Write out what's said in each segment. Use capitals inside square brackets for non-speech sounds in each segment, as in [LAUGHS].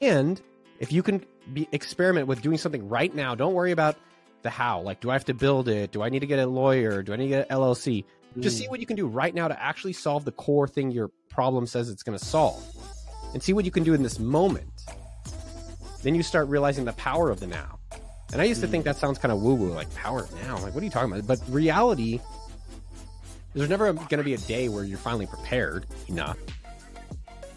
And if you can be experiment with doing something right now, don't worry about the how. Like, do I have to build it? Do I need to get a lawyer? Do I need to get an LLC? Just see Mm. what you can do right now to actually solve the core thing your problem says it's going to solve. And see what you can do in this moment. Then you start realizing the power of the now. And I used to think that sounds kind of woo woo, like power now. Like, what are you talking about? But reality, there's never going to be a day where you're finally prepared enough.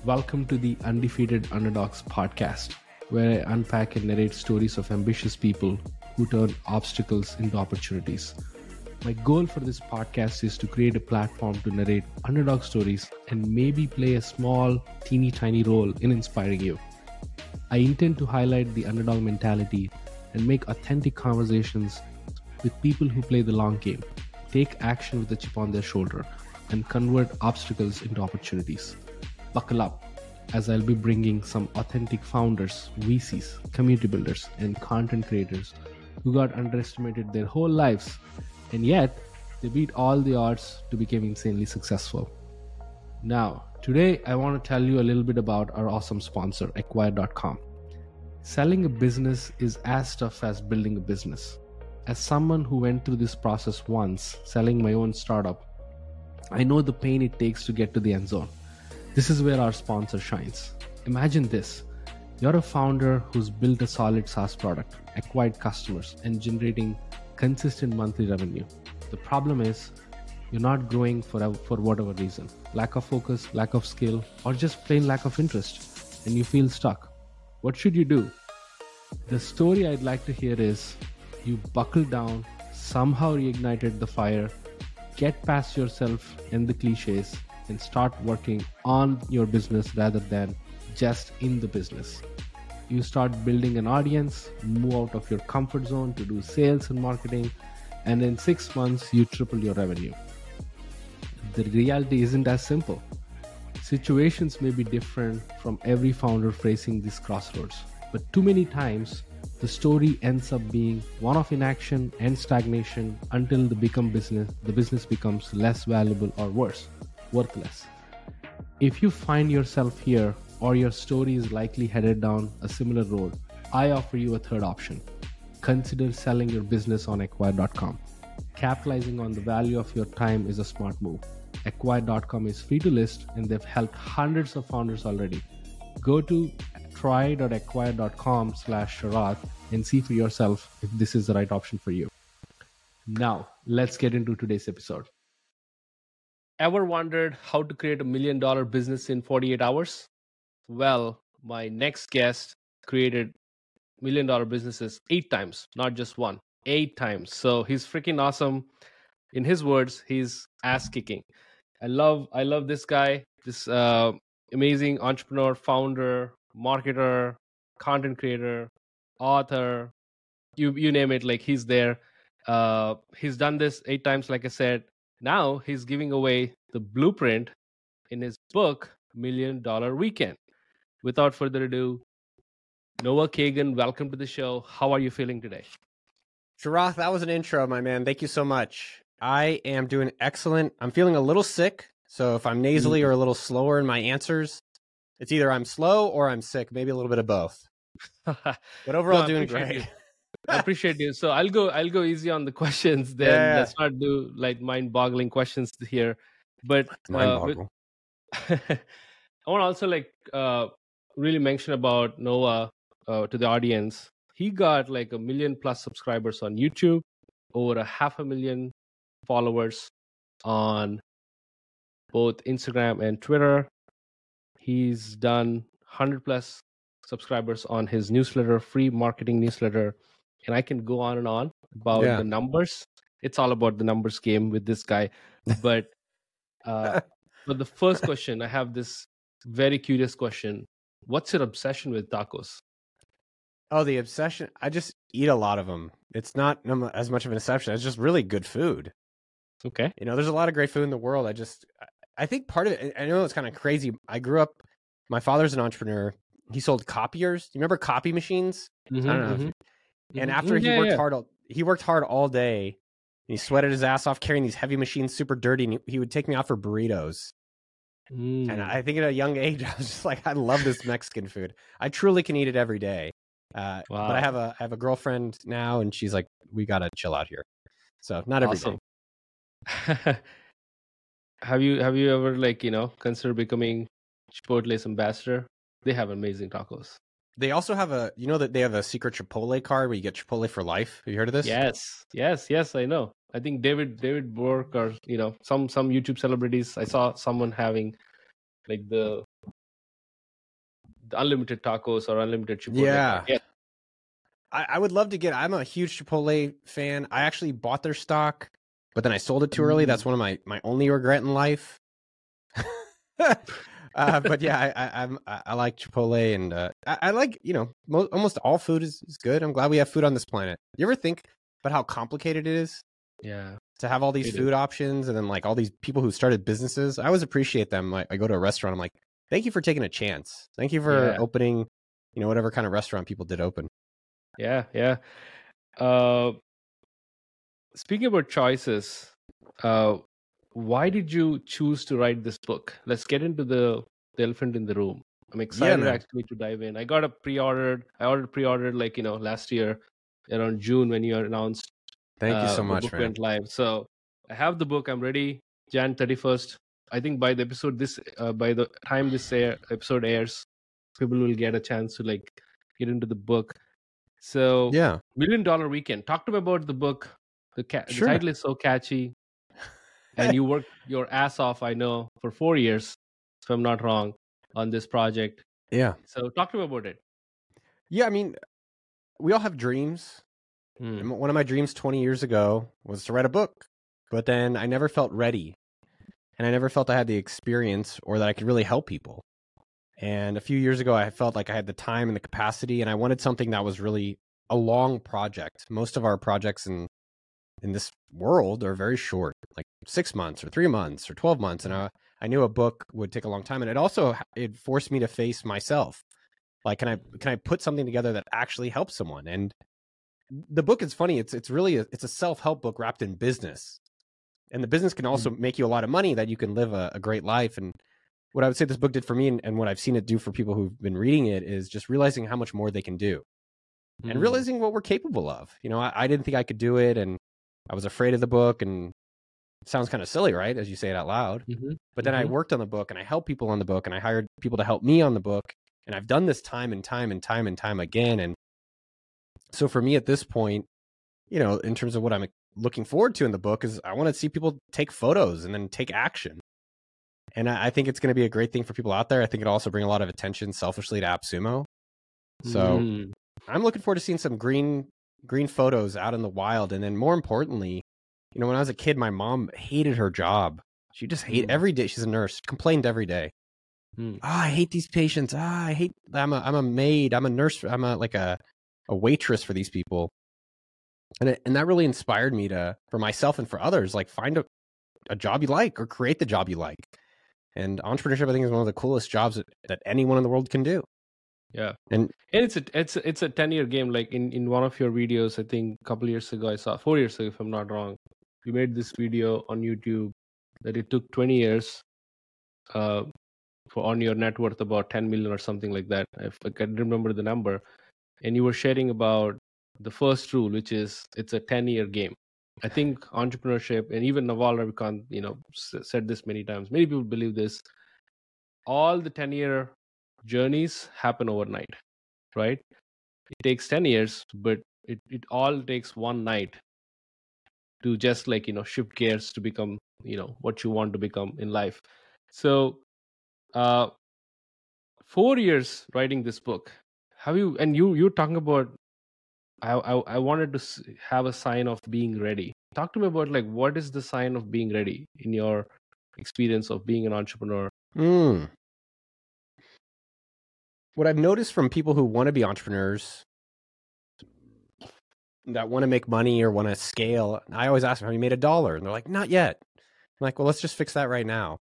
Welcome to the Undefeated Underdogs podcast, where I unpack and narrate stories of ambitious people who turn obstacles into opportunities. My goal for this podcast is to create a platform to narrate underdog stories and maybe play a small, teeny tiny role in inspiring you. I intend to highlight the underdog mentality and make authentic conversations with people who play the long game, take action with a chip on their shoulder, and convert obstacles into opportunities. Buckle up as I'll be bringing some authentic founders, VCs, community builders, and content creators who got underestimated their whole lives and yet they beat all the odds to become insanely successful. Now, today I want to tell you a little bit about our awesome sponsor, Acquire.com. Selling a business is as tough as building a business. As someone who went through this process once, selling my own startup, I know the pain it takes to get to the end zone. This is where our sponsor shines. Imagine this you're a founder who's built a solid SaaS product, acquired customers, and generating consistent monthly revenue. The problem is you're not growing for, for whatever reason lack of focus, lack of skill, or just plain lack of interest, and you feel stuck. What should you do? The story I'd like to hear is you buckled down, somehow reignited the fire, get past yourself and the cliches, and start working on your business rather than just in the business. You start building an audience, move out of your comfort zone to do sales and marketing, and in six months, you triple your revenue. The reality isn't as simple. Situations may be different from every founder facing this crossroads, but too many times the story ends up being one of inaction and stagnation until the become business the business becomes less valuable or worse, worthless. If you find yourself here or your story is likely headed down a similar road, I offer you a third option. Consider selling your business on acquire.com. Capitalizing on the value of your time is a smart move. Acquire.com is free to list and they've helped hundreds of founders already. Go to try.acquire.com slash Sharath and see for yourself if this is the right option for you. Now, let's get into today's episode. Ever wondered how to create a million dollar business in 48 hours? Well, my next guest created million dollar businesses eight times, not just one, eight times. So he's freaking awesome. In his words, he's ass kicking. I love, I love this guy, this uh, amazing entrepreneur, founder, marketer, content creator, author, you you name it. Like he's there. Uh, he's done this eight times, like I said. Now he's giving away the blueprint in his book, Million Dollar Weekend. Without further ado, Noah Kagan, welcome to the show. How are you feeling today? Sharath, that was an intro, my man. Thank you so much. I am doing excellent. I'm feeling a little sick. So if I'm mm-hmm. nasally or a little slower in my answers, it's either I'm slow or I'm sick, maybe a little bit of both. [LAUGHS] But overall, No, doing great. [LAUGHS] you. I appreciate you. So I'll go. I'll go easy on the [LAUGHS] questions. Then Yeah, yeah. let's not do like mind-boggling questions here. But Mind uh. [LAUGHS] I want to also like uh, really mention about Noah uh, to the audience. He got like a million plus subscribers on YouTube, over a half a million followers on both Instagram and Twitter. He's done 100 plus subscribers on his newsletter, free marketing newsletter. And I can go on and on about Yeah. the numbers. It's all about the numbers game with this guy. But [LAUGHS] uh, but the first question, I have this very curious question. What's your obsession with tacos? Oh, the obsession. I just eat a lot of them. It's not as much of an obsession. It's just really good food. Okay. You know, there's a lot of great food in the world. I just, I- think part of it, I know it's kind of crazy. I grew up, my father's an entrepreneur. He sold copiers. Do you remember copy machines? Mhm, I don't know. mhm, you- And mhm. after he Yeah, worked yeah. hard, all, he worked hard all day. And he sweated his ass off carrying these heavy machines, super dirty. And he, he would take me out for burritos. Mm. And I think at a young [LAUGHS] age, I was just like, I love this Mexican food. I truly can eat it every day. Uh, But I have a I have a girlfriend now, and she's like, we gotta chill out here. So not every day. Awesome. [LAUGHS] have you have you ever like you know considered becoming Chipotle's ambassador? They have amazing tacos. They also have a you know that they have a secret Chipotle card where you get Chipotle for life. Have you heard of this? Yes, yes, yes. I know. I think David David Dobrik or you know some some YouTube celebrities. I saw someone having like the, the unlimited tacos or unlimited Chipotle. Yeah. card. yeah. I, I would love to get. I'm a huge Chipotle fan. I actually bought their stock, but then I sold it too early. Mm. That's one of my my only regret in life. [LAUGHS] uh, but yeah, I, I, I'm I I like Chipotle, and uh, I, I like you know mo- almost all food is, is good. I'm glad we have food on this planet. You ever think about how complicated it is Yeah. to have all these food options, and then like all these people who started businesses? I always appreciate them. Like I go to a restaurant, I'm like, thank you for taking a chance. Thank you for Yeah. opening, you know, whatever kind of restaurant people did open. Yeah, yeah. Uh, speaking about choices, uh, why did you choose to write this book? Let's get into the, the elephant in the room. I'm excited man. actually to dive in. I got a pre-ordered. I ordered pre-ordered like you know last year around June when you announced. Thank you uh, so the much, book man. went live. So I have the book. I'm ready. Jan 31st. I think by the episode this uh, by the time this air, episode airs, people will get a chance to like get into the book. So Yeah. Million Dollar Weekend. Talk to me about the book. The, ca- Sure. the title is so catchy, and [LAUGHS] you worked your ass off. I know for four years, if I'm not wrong, on this project. Yeah. So talk to me about it. Yeah. I mean, we all have dreams. Hmm. One of my dreams 20 years ago was to write a book, but then I never felt ready. And I never felt I had the experience or that I could really help people. And a few years ago, I felt like I had the time and the capacity, and I wanted something that was really a long project. Most of our projects in in this world are very short, like six months or three months or 12 months. And I, I knew a book would take a long time. And it also, it forced me to face myself. Like, can I, can I put something together that actually helps someone? And the book is funny. It's, it's really, a, it's a self-help book wrapped in business. And the business can also make you a lot of money that you can live a, a great life. And what I would say this book did for me and, and what I've seen it do for people who've been reading it is just realizing how much more they can do and Hmm. realizing what we're capable of. You know, I, I didn't think I could do it, and I was afraid of the book. And it sounds kind of silly, right, as you say it out loud. Mhm. But then I Mhm. worked on the book, and I helped people on the book, and I hired people to help me on the book, and I've done this time and time and time and time again. And so for me at this point, you know, in terms of what I'm looking forward to in the book, is I want to see people take photos and then take action. And I, I think it's going to be a great thing for people out there. I think it'll also bring a lot of attention selfishly to AppSumo. So Hmm. I'm looking forward to seeing some green green photos out in the wild, and then more importantly, you know, when I was a kid, my mom hated her job. She just hate Mm. every day. She's a nurse. Complained every day. Mm. Ah, I hate these patients. Ah, I hate. I'm a I'm a maid. I'm a nurse. I'm a like a a waitress for these people. And it, and that really inspired me to for myself and for others like find a a job you like or create the job you like. And entrepreneurship, I think, is one of the coolest jobs that, that anyone in the world can do. Yeah, And- and it's a it's a, it's a ten year game. Like in in one of your videos, I think a couple years ago, I saw four years ago, if I'm not wrong. You made this video on YouTube that it took twenty years, uh, for on your net worth about ten million or something like that. If I can remember the number, and you were sharing about the first rule, which is it's a ten year game. I think entrepreneurship and even Naval Ravikant, you know, s- said this many times. Many people believe this. All the ten year journeys happen overnight, right? It takes 10 years, but it, it all takes one night to just like, you know, shift gears to become, you know, what you want to become in life. So, uh, four years writing this book. Have you, and you, you're talking about, I, I, I wanted to have a sign of being ready. Talk to me about like, what is the sign of being ready in your experience of being an entrepreneur? Mm. What I've noticed from people who want to be entrepreneurs that want to make money or want to scale, I always ask them, Have you made a dollar? And they're like, Not yet. I'm like, Well, let's just fix that right now.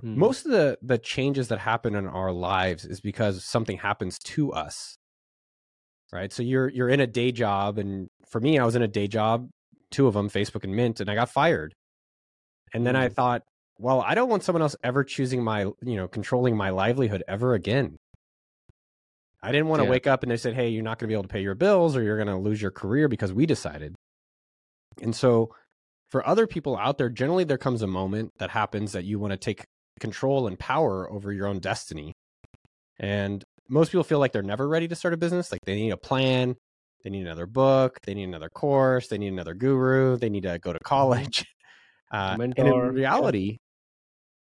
Hmm. Most of the, the changes that happen in our lives is because something happens to us. Right. So you're you're in a day job. And for me, I was in a day job, two of them, Facebook and Mint, and I got fired. And then I Mm. thought, well, I don't want someone else ever choosing my, you know, controlling my livelihood ever again. I didn't want to Yeah. wake up and they said, hey, you're not going to be able to pay your bills or you're going to lose your career because we decided. And so for other people out there, generally there comes a moment that happens that you want to take control and power over your own destiny. And most people feel like they're never ready to start a business. Like they need a plan, they need another book, they need another course, they need another guru, they need to go to college. [LAUGHS] Uh, and in reality,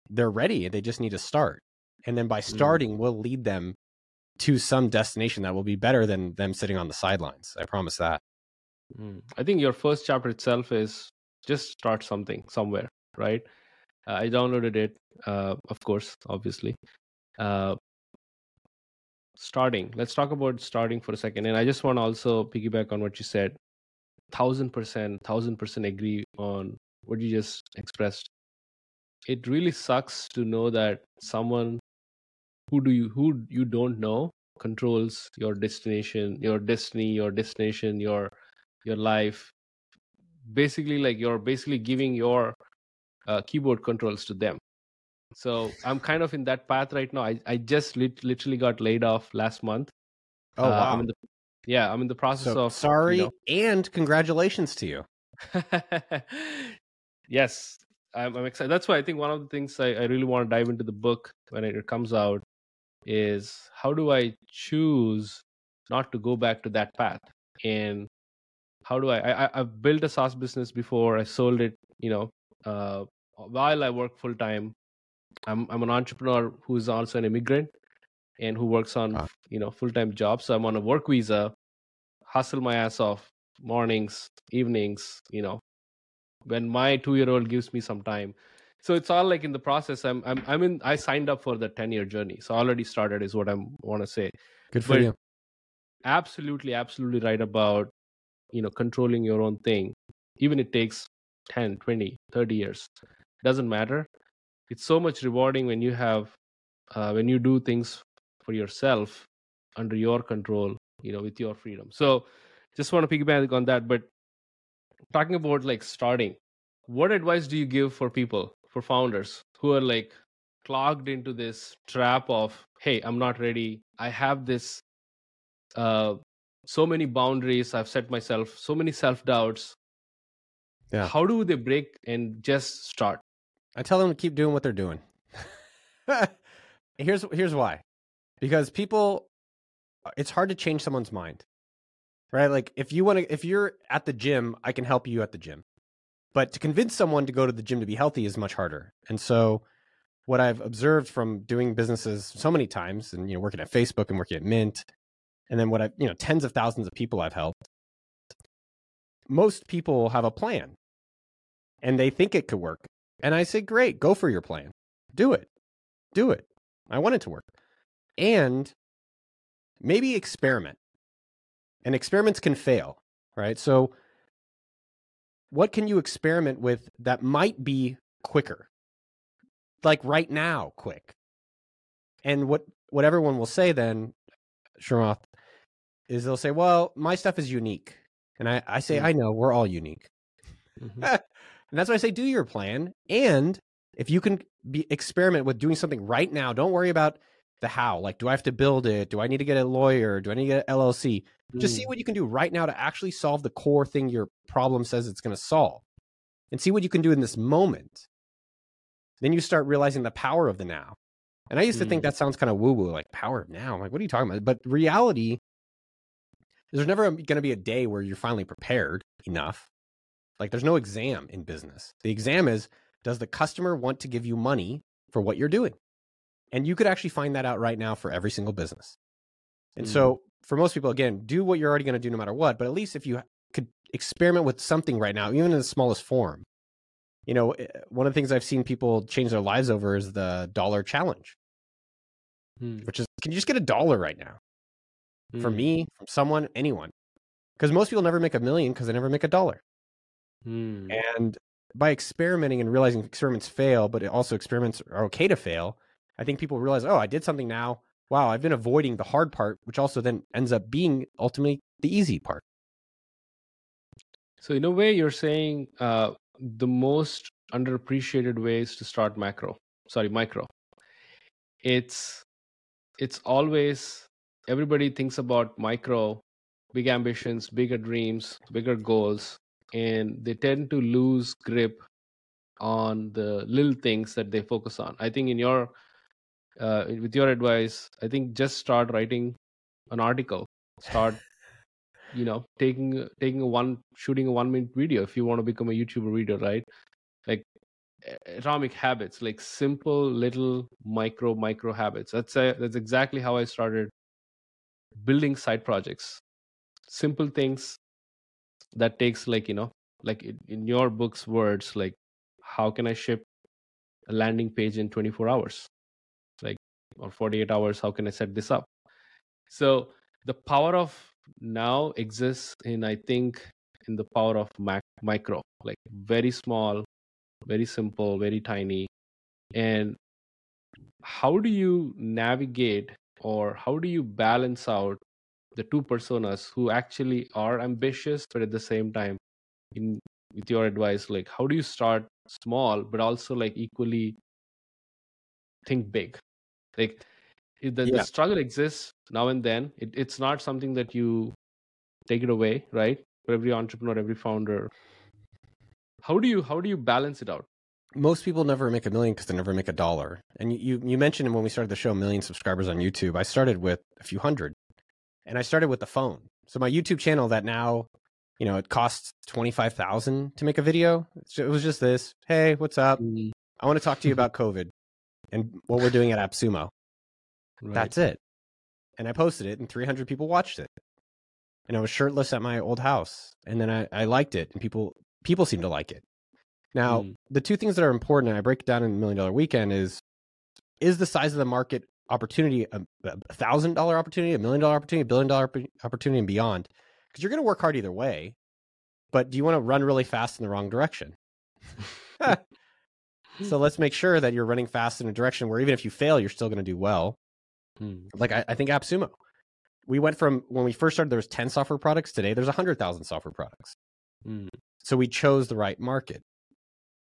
they're ready. They just need to start. And then by starting, we'll lead them to some destination that will be better than them sitting on the sidelines. I promise that. Mm. I think your first chapter itself is just start something somewhere, right? Uh, I downloaded it, uh, of course, obviously. Uh, starting. Let's talk about starting for a second, and I just want to also piggyback on what you said. Thousand percent, thousand percent agree on what you just expressed. It really sucks to know that someone who do you who you don't know controls your destination, your destiny, your destination, your your life. Basically like you're basically giving your uh, keyboard controls to them. So i'm kind of in that path right now. I, I just lit- literally got laid off last month. Oh, Uh, wow. I'm in the, yeah i'm in the process so of sorry you and congratulations to you. [LAUGHS] yes I'm, I'm excited. That's why i think one of the things I, I really want to dive into the book when it comes out is how do i choose not to go back to that path and how do I, I I've built a SaaS business before. I sold it, you know, uh, while I work full time. I'm I'm an entrepreneur who's also an immigrant and who works on Ah. you know full time jobs. So I'm on a work visa, hustle my ass off mornings, evenings, you know, when my two year old gives me some time. So it's all like in the process. I'm I'm I'm in. I signed up for the ten year journey, so already started is what I want to say Good for But- you. absolutely absolutely right about you know controlling your own thing even it takes 10 20 30 years doesn't matter it's so much rewarding when you have uh, when you do things for yourself under your control you know with your freedom so just want to piggyback on that but talking about like starting what advice do you give for people for founders who are like clogged into this trap of hey i'm not ready i have this uh so many boundaries i've set myself so many self doubts Yeah. how do they break and just start I tell them to keep doing what they're doing. [LAUGHS] here's here's why. Because people it's hard to change someone's mind. Right? Like if you want to if you're at the gym, I can help you at the gym. But to convince someone to go to the gym to be healthy is much harder. And so what I've observed from doing businesses so many times and you know working at Facebook and working at Mint and then what I've you know tens of thousands of people I've helped most people have a plan and they think it could work and I say, great, go for your plan. Do it. Do it. I want it to work. And maybe experiment. And experiments can fail, right? So, what can you experiment with that might be quicker? Like right now, quick. And what, what everyone will say then, Sharath, is they'll say, well, my stuff is unique. And I, I say, Mm. I know, we're all unique. Mhm. [LAUGHS] And that's why I say do your plan. And if you can be experiment with doing something right now, don't worry about the how. Like, do I have to build it? Do I need to get a lawyer? Do I need to get an LLC? Just see Mm. what you can do right now to actually solve the core thing your problem says it's going to solve. And see what you can do in this moment. Then you start realizing the power of the now. And I used to think Mm. that sounds kind of woo woo, like power of now. I'm like, what are you talking about? But reality, there's never going to be a day where you're finally prepared enough. Like there's no exam in business. The exam is does the customer want to give you money for what you're doing? And you could actually find that out right now for every single business. And so for most people, again, do what you're already going to do no matter what. But at least if you could experiment with something right now, even in the smallest form, you know, eh, one of the things I've seen people change their lives over is the dollar challenge, Mm. which is can you just get a dollar right now? From Mm. me, from someone, anyone. Because most people never make a million because they never make a dollar. Mm. And by experimenting and realizing experiments fail, but also experiments are okay to fail, I think people realize, oh, I did something now. Wow, I've been avoiding the hard part, which also then ends up being ultimately the easy part. So in a way, you're saying uh, the most underappreciated ways to start macro. Sorry, micro. It's it's always everybody thinks about micro, big ambitions, bigger dreams, bigger goals, and they tend to lose grip on the little things that they focus on. I think in your uh, with your advice, I think just start writing an article. Start, you know, taking taking a one shooting a one minute video if you want to become a YouTuber reader, right? Like atomic habits, like simple little micro micro habits. That's a, that's exactly how I started building side projects. Simple things that takes like you know like in your book's words like how can i ship a landing page in 24 hours or 48 hours how can i set this up? So the power of now exists in i think in the power of mac micro like very small very simple very tiny. And how do you navigate or how do you balance out the two personas who actually are ambitious but at the same time in with your advice like how do you start small but also like equally think big like the, yeah. the struggle exists now and then. It, it's not something that you take it away right? For every entrepreneur every founder. How do you how do you balance it out? Most people never make a million because they never make a dollar. And you you mentioned when we started the show a million subscribers on youtube. I started with a few hundred. And i started with the phone. So my youtube channel that now you know, it costs 25,000 to make a video. It was just this, "Hey, what's up? Mm-hmm. I want to talk to you about [LAUGHS] COVID and what we're doing at AppSumo." Right. That's it. And I posted it and 300 people watched it. And I was shirtless at my old house. And then I, I liked it and people people seem to like it. Now, mm. the two things that are important, and I break it down in the million dollar weekend, is is the size of the market opportunity a thousand dollar opportunity, a million dollar opportunity, a billion dollar opportunity, and beyond? because you're going to work hard either way. But do you want to run really fast in the wrong direction? [LAUGHS] [LAUGHS] so let's make sure that you're running fast in a direction where even if you fail, you're still going to do well. Hmm. Like I, I, think AppSumo, we went from when we first started, there was 10 software products. Today, there's 100,000 software products. Hmm. So we chose the right market.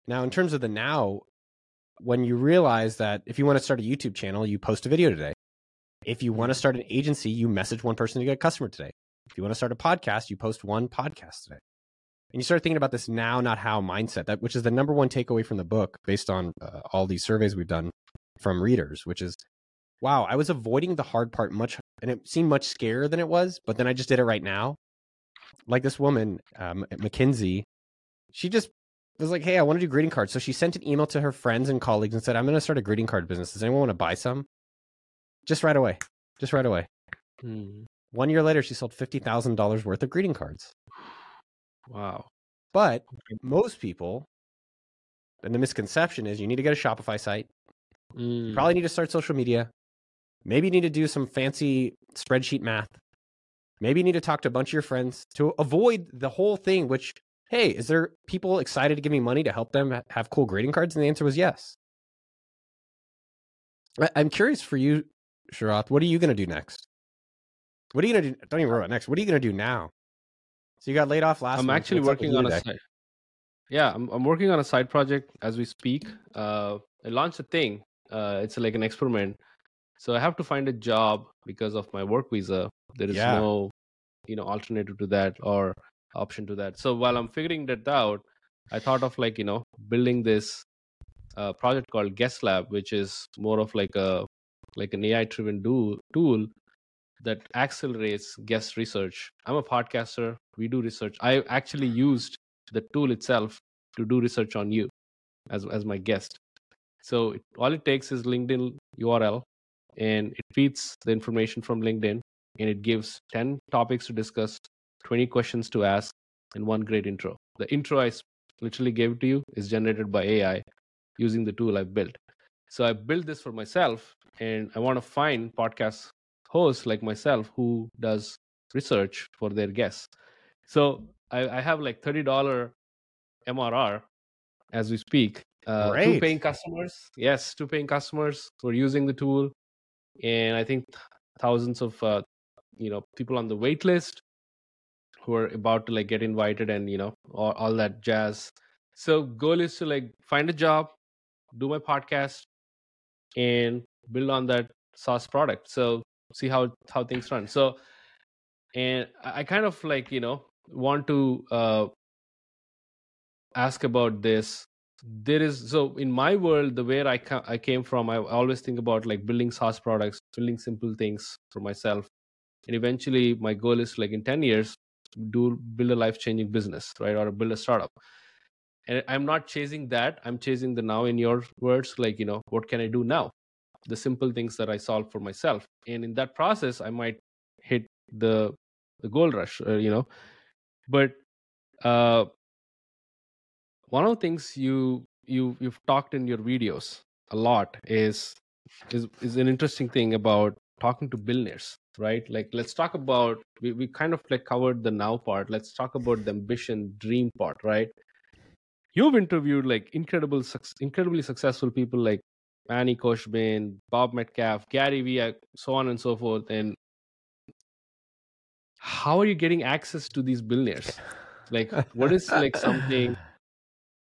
Now, in terms of the now, when you realize that if you want to start a YouTube channel, you post a video today. If you want to hmm. start an agency, you message one person to get a customer today. If you want to start a podcast, you post one podcast today. And you start thinking about this now, not how mindset, that which is the number one takeaway from the book based on uh, all these surveys we've done from readers, which is, wow, I was avoiding the hard part much, and it seemed much scarier than it was, but then I just did it right now. Like this woman, um, McKinsey, she just was like, hey, I want to do greeting cards. So she sent an email to her friends and colleagues and said, I'm going to start a greeting card business. Does anyone want to buy some? Just right away. Just right away. Hmm. One year later, she sold $50,000 worth of greeting cards. Wow. But most people, and the misconception is you need to get a Shopify site. Mm. You probably need to start social media. Maybe you need to do some fancy spreadsheet math. Maybe you need to talk to a bunch of your friends to avoid the whole thing, which, hey, is there people excited to give me money to help them have cool greeting cards? And the answer was yes. I'm curious for you, Sharath, what are you going to do next? What are you gonna do? Don't even worry about next. What are you gonna do now? So you got laid off last. I'm month. actually What's working on a side. Yeah, I'm I'm working on a side project as we speak. Uh, I launched a thing. Uh, it's like an experiment. So I have to find a job because of my work visa. There is yeah. no, you know, alternative to that or option to that. So while I'm figuring that out, I thought of like you know building this uh, project called GuestLab, which is more of like a like an AI driven do, tool that accelerates guest research. I'm a podcaster. We do research. I actually used the tool itself to do research on you as as my guest. So it, all it takes is LinkedIn URL and it feeds the information from LinkedIn and it gives 10 topics to discuss, 20 questions to ask, and one great intro. The intro I literally gave to you is generated by AI using the tool I've built. So I built this for myself and I want to find podcasts host like myself who does research for their guests. So I, I have like thirty dollar MRR as we speak. Uh, two paying customers, yes, two paying customers who are using the tool, and I think thousands of uh, you know people on the wait list who are about to like get invited and you know all, all that jazz so goal is to like find a job, do my podcast, and build on that SaaS product. So see how how things run. So and I kind of like you know want to uh, ask about this. There is so in my world, the where I ca- I came from, I always think about like building SaaS products, building simple things for myself, and eventually my goal is like in ten years do build a life changing business, right, or build a startup. And I'm not chasing that. I'm chasing the now. In your words, like you know, what can I do now? The simple things that I solve for myself, and in that process, I might hit the the gold rush, uh, you know. But uh, one of the things you you you've talked in your videos a lot is is is an interesting thing about talking to billionaires right? Like let's talk about we, we kind of like covered the now part. Let's talk about the ambition dream part right? You've interviewed like incredible incredibly successful people like Annie Koshbin, Bob Metcalfe, Gary Vee, so on and so forth. And how are you getting access to these billionaires? Like, what is like something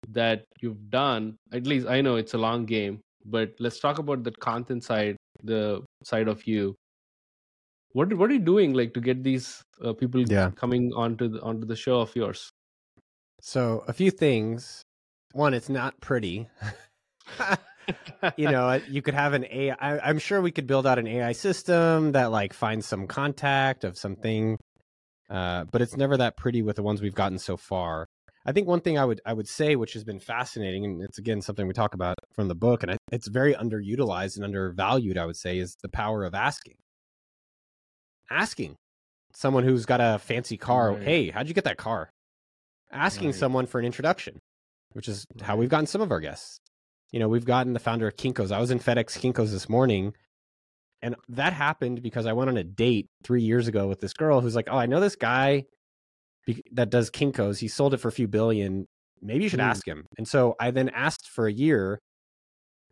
that you've done? At least I know it's a long game, but let's talk about the content side, the side of you. What what are you doing like to get these uh, people Yeah. coming onto the onto the show of yours? So a few things. One, it's not pretty. [LAUGHS] [LAUGHS] you know, you could have an AI. I, am sure we could build out an AI system that like finds some contact of something, uh, but it's never that pretty with the ones we've gotten so far. I think one thing I would I would say, which has been fascinating, and it's again something we talk about from the book, and it's very underutilized and undervalued. I would say is the power of asking. Asking someone who's got a fancy car, Right. hey, how'd you get that car? Asking Right. someone for an introduction, which is how we've gotten some of our guests. You know, we've gotten the founder of Kinko's. I was in FedEx Kinko's this morning, and that happened because I went on a date three years ago with this girl who's like, "Oh, I know this guy that does Kinko's. He sold it for a few billion. Maybe you should Hmm. ask him." And so I then asked for a year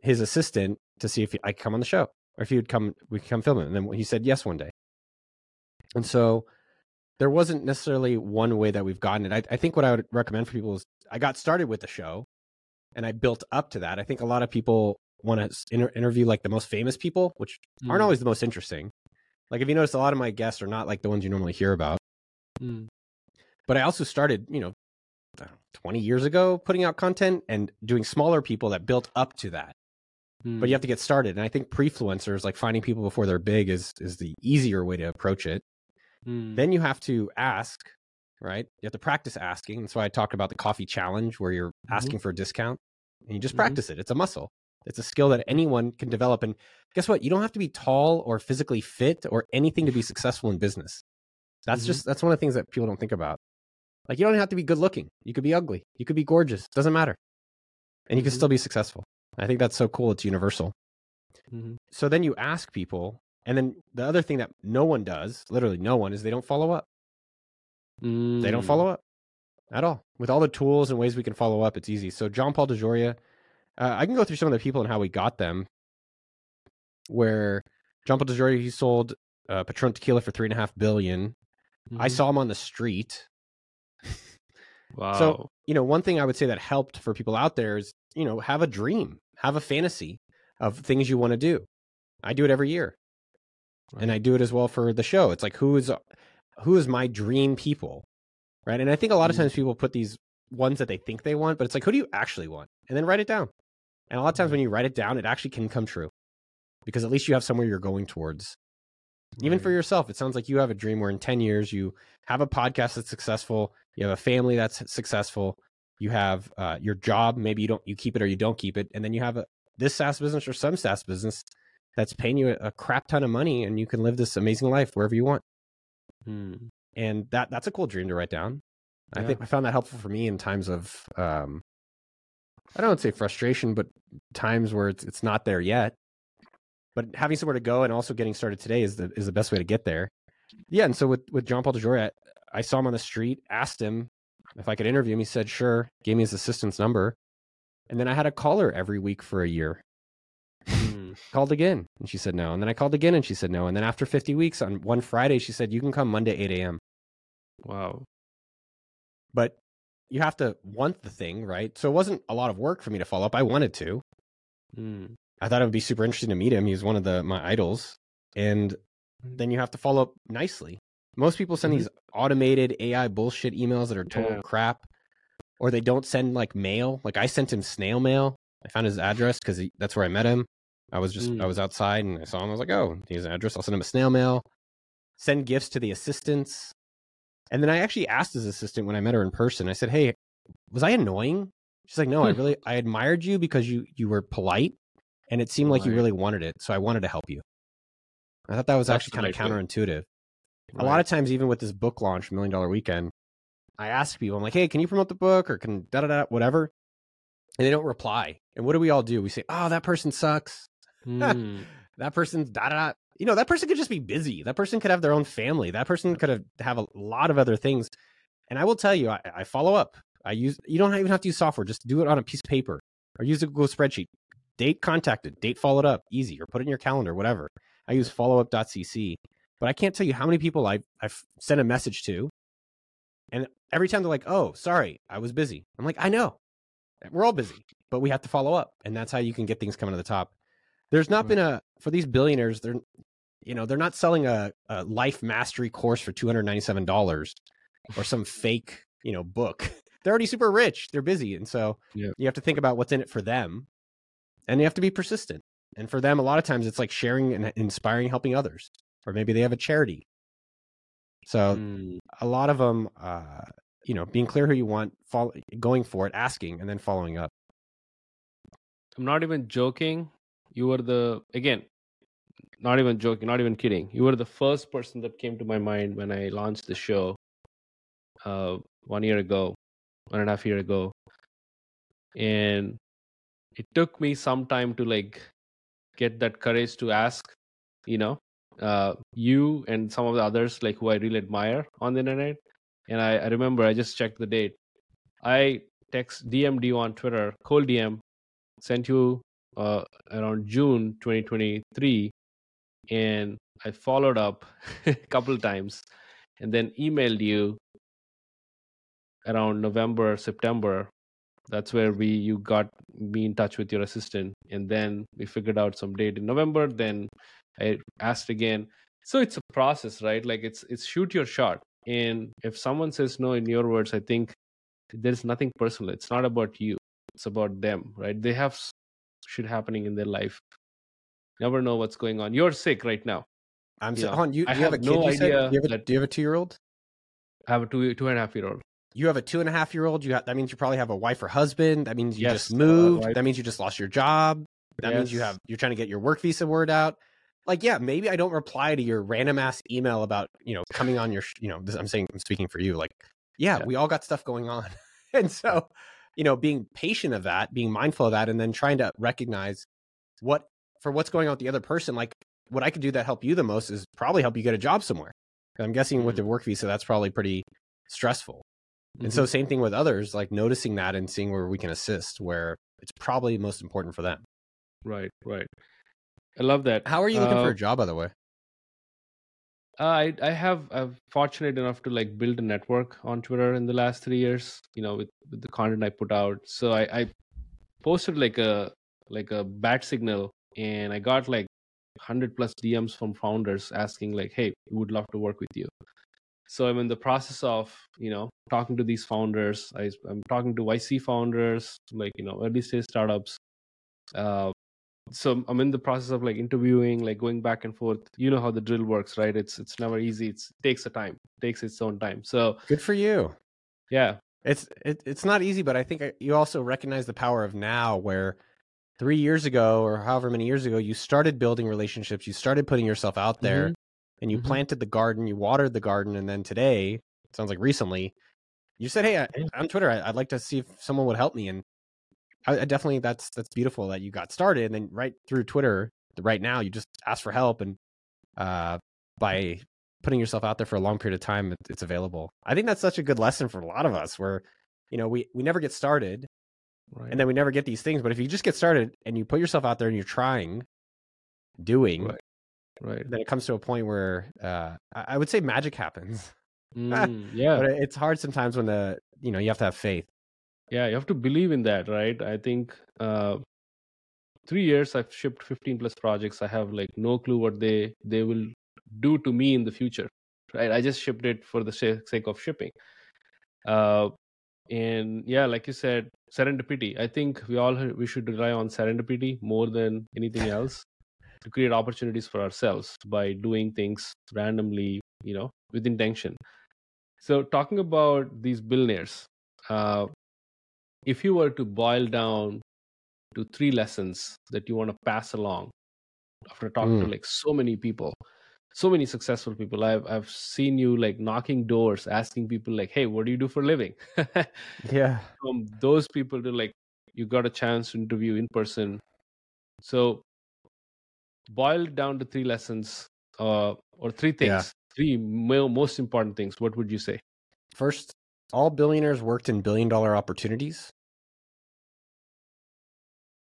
his assistant to see if he, I could come on the show or if he would come, we could come film it. And then he said yes one day. And so there wasn't necessarily one way that we've gotten it. I, I think what I would recommend for people is I got started with the show and I built up to that. I think a lot of people want to inter- interview like the most famous people, which aren't Mm, always the most interesting. Like if you notice, a lot of my guests are not like the ones you normally hear about. mm, But I also started, you know, know, 20 years ago putting out content and doing smaller people that built up to that. mm, But you have to get started. And I think prefluencers, like finding people before they're big, is is the easier way to approach it. mm, Then you have to ask, right? You have to practice asking. That's why I talked about the coffee challenge where you're Mhm. asking for a discount and you just Mhm. practice it. It's a muscle. It's a skill that anyone can develop. And guess what? You don't have to be tall or physically fit or anything to be successful in business. That's Mhm. just that's one of the things that people don't think about. Like you don't have to be good looking. You could be ugly. You could be gorgeous. Doesn't matter. And you can Mhm. still be successful. I think that's so cool. It's universal mhm. so then you ask people and then the other thing that no one does literally no one is they don't follow up they don't Mm, follow up at all with all the tools and ways we can follow up it's easy so john paul dejoria uh, i can go through some of the people and how we got them where john paul dejoria he sold uh, patron tequila for three and a half billion i mhm. saw him on the street [LAUGHS] Wow. So, you know, one thing I would say that helped for people out there is, you know, have a dream, have a fantasy of things you want to do. I do it every year. And I do it as well for the show. It's like who is who is my dream people? Right? And I think a lot of Mm. times people put these ones that they think they want, but it's like who do you actually want? And then write it down. And a lot of times when you write it down, it actually can come true. Because at least you have somewhere you're going towards. Even for yourself, it sounds like you have a dream where in 10 years you have a podcast that's successful, you have a family that's successful, you have uh, your job, maybe you don't you keep it or you don't keep it, and then you have a this SaaS business or some SaaS business that's paying you a, a crap ton of money and you can live this amazing life wherever you want. Mm, And that that's a cool dream to write down. I think I found that helpful for me in times of um I don't say frustration, but times where it's it's not there yet. But having somewhere to go and also getting started today is the is the best way to get there. Yeah, and so with with John Paul DeJoria, I, I saw him on the street, asked him if I could interview him. He said sure, gave me his assistant's number, and then I had a caller every week for a year. mm, Called again, and she said no. And then I called again, and she said no. And then after 50 weeks, on one Friday, she said you can come Monday 8 a.m. Wow. But you have to want the thing, right? So it wasn't a lot of work for me to follow up. I wanted to. Mm. I thought it would be super interesting to meet him. He's one of the my idols, and then you have to follow up nicely. Most people send Mhm. these automated AI bullshit emails that are total Yeah. crap, or they don't send like mail. Like I sent him snail mail. I found his address because that's where I met him. I was just I Mm. was outside and I saw him. I was like, oh, he has an address. I'll send him a snail mail. Send gifts to the assistants, and then I actually asked his assistant when I met her in person. I said, hey, was I annoying? She's like, no, I really I admired you because you you were polite, and it seemed like you really wanted it. So I wanted to help you. I thought that was That's actually kind of the right counterintuitive. A lot of times, even with this book launch, Million Dollar Weekend, I ask people, I'm like, hey, can you promote the book or can da da da whatever? And they don't reply. And what do we all do? We say, oh, that person sucks. Mm. [LAUGHS] That person's da da. da. You know, that person could just be busy. That person could have their own family. That person could have have a lot of other things. And I will tell you, I, I follow up. I use. You don't even have to use software. Just do it on a piece of paper or use a Google spreadsheet. Date contacted, date followed up, easy, or put it in your calendar, whatever. I use followup.cc, but I can't tell you how many people I've, I've sent a message to. And every time they're like, oh, sorry, I was busy. I'm like, I know. We're all busy, but we have to follow up. And that's how you can get things coming to the top. There's not Right. been a, for these billionaires, they're, you know, they're not selling a, a life mastery course for $297 or some fake, you know, book. [LAUGHS] They're already super rich. They're busy. And so Yeah. you have to think about what's in it for them and you have to be persistent. And for them, a lot of times it's like sharing and inspiring, helping others, or maybe they have a charity. So Mm. a lot of them, uh, you know, being clear who you want, follow, going for it, asking, and then following up. I'm not even joking. You were the again, not even joking, not even kidding. You were the first person that came to my mind when I launched the show uh one year ago, one and a half year ago. And it took me some time to like get that courage to ask, you know, uh you and some of the others like who I really admire on the internet. And I, I remember I just checked the date. I text DM'd on Twitter, cold DM, sent you uh, around June 2023, and I followed up [LAUGHS] a couple times, and then emailed you around November, September. That's where we you got me in touch with your assistant, and then we figured out some date in November. Then I asked again. So it's a process, right? Like it's it's shoot your shot, and if someone says no, in your words, I think there's nothing personal. It's not about you. It's about them, right? They have shit happening in their life. Never know what's going on. You're sick right now. I'm Yeah. so, hold on, you, I you have, a kid. no you said? idea Do you have a, that- do you have a two year old? I have a two two and a half year old. You have a two and a half year old. You have, that means you probably have a wife or husband. That means you Yes, just uh, moved. wife. That means you just lost your job. That means you have you're trying to get your work visa word out. Like, yeah, maybe I don't reply to your random ass email about you know coming on your you know. This, I'm saying I'm speaking for you. Like, yeah, Yeah. we all got stuff going on, [LAUGHS] and so you know, being patient of that, being mindful of that, and then trying to recognize what for what's going on with the other person. Like, what I could do that help you the most is probably help you get a job somewhere. I'm guessing with Mhm. the work visa, that's probably pretty stressful. And Mhm. so same thing with others, like noticing that and seeing where we can assist, where it's probably most important for them. right, right. I love that. How are you looking for Uh, a job, by the way? I I have I'm fortunate enough to like build a network on Twitter in the last three years. You know, with, with the content I put out. So I, I posted like a like a bat signal, and I got like hundred plus DMs from founders asking like, "Hey, we would love to work with you." So I'm in the process of you know talking to these founders. I, I'm talking to YC founders, like you know early stage startups. Uh, so i'm in the process of like interviewing like going back and forth. You know how the drill works right? It's it's never easy. It's, it takes a time. It takes its own time. So Good for you. yeah. It's it, it's not easy, but I think uh, you also recognize the power of now, where three years ago or however many years ago you started building relationships, you started putting yourself out there, and you Mhm. planted the garden, you watered the garden, and then today, it sounds like recently, you said, "Hey, I, on Twitter, I, I'd like to see if someone would help me," and I, I definitely that's that's beautiful that you got started, and then right through Twitter, right now, you just ask for help, and uh, by putting yourself out there for a long period of time, it, it's available. I think that's such a good lesson for a lot of us, where you know we we never get started, right and then we never get these things, but if you just get started and you put yourself out there and you're trying, doing, Right. right then it comes to a point where uh, I I would say magic happens. [LAUGHS] Mm, yeah But it's hard sometimes when the you know you have to have faith. Yeah, you have to believe in that, right? I think uh, three years I've shipped 15 plus projects. I have like no clue what they they will do to me in the future, right? I just shipped it for the sake of shipping. Uh, and yeah, like you said, serendipity. I think we all we should rely on serendipity more than anything else to create opportunities for ourselves by doing things randomly, you know, with intention. So talking about these billionaires, uh, if you were to boil down to three lessons that you want to pass along after talking mm. to like so many people so many successful people i've i've seen you like knocking doors asking people like hey what do you do for a living? [LAUGHS] Yeah. From those people to like you got a chance to interview in person. So boiled down to three lessons uh, or three things yeah. three most important things what would you say? First all billionaires worked in billion dollar opportunities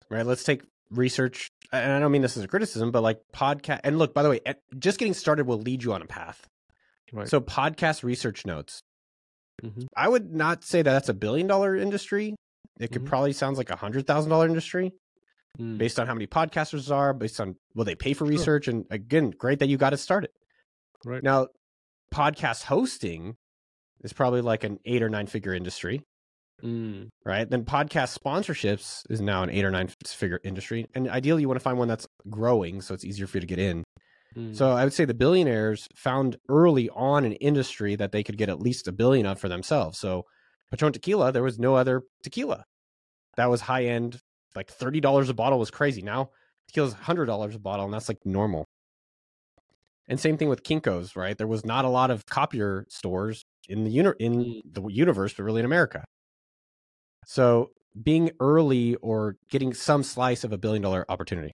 right let's take research and i don't mean this as a criticism but like podcast and look by the way just getting started will lead you on a path right. so podcast research notes mm-hmm. i would not say that that's a billion dollar industry it could mm-hmm. probably sounds like a hundred thousand dollar industry mm. based on how many podcasters are based on will they pay for sure. research and again great that you got it started right now podcast hosting is probably like an eight or nine figure industry Mm. Right. Then podcast sponsorships is now an eight or nine figure industry. And ideally, you want to find one that's growing so it's easier for you to get in. Mm. So I would say the billionaires found early on an industry that they could get at least a billion of for themselves. So Patron Tequila, there was no other tequila that was high end. Like $30 a bottle was crazy. Now tequila's $100 a bottle, and that's like normal. And same thing with Kinko's, right? There was not a lot of copier stores in the uni- in mm. the universe, but really in America. So being early or getting some slice of a billion dollar opportunity.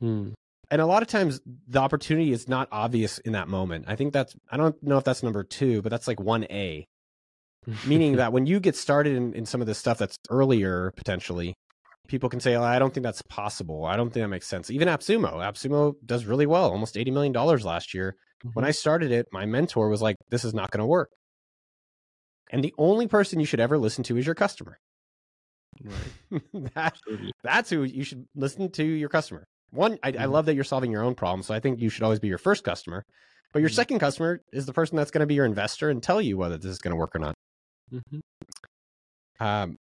Mm. And a lot of times the opportunity is not obvious in that moment. I think that's, I don't know if that's number two, but that's like 1A. Meaning [LAUGHS] that when you get started in, in some of this stuff that's earlier potentially, people can say, oh, I don't think that's possible. I don't think that makes sense. Even AppSumo, AppSumo does really well, almost $80 million last year. Mm-hmm. When I started it, my mentor was like, this is not going to work. And the only person you should ever listen to is your customer. Right. [LAUGHS] that, that's who you should listen to your customer. One, I, mm-hmm. I, love that you're solving your own problem. So I think you should always be your first customer. But your mm-hmm. second customer is the person that's going to be your investor and tell you whether this is going to work or not. Mm-hmm. Um,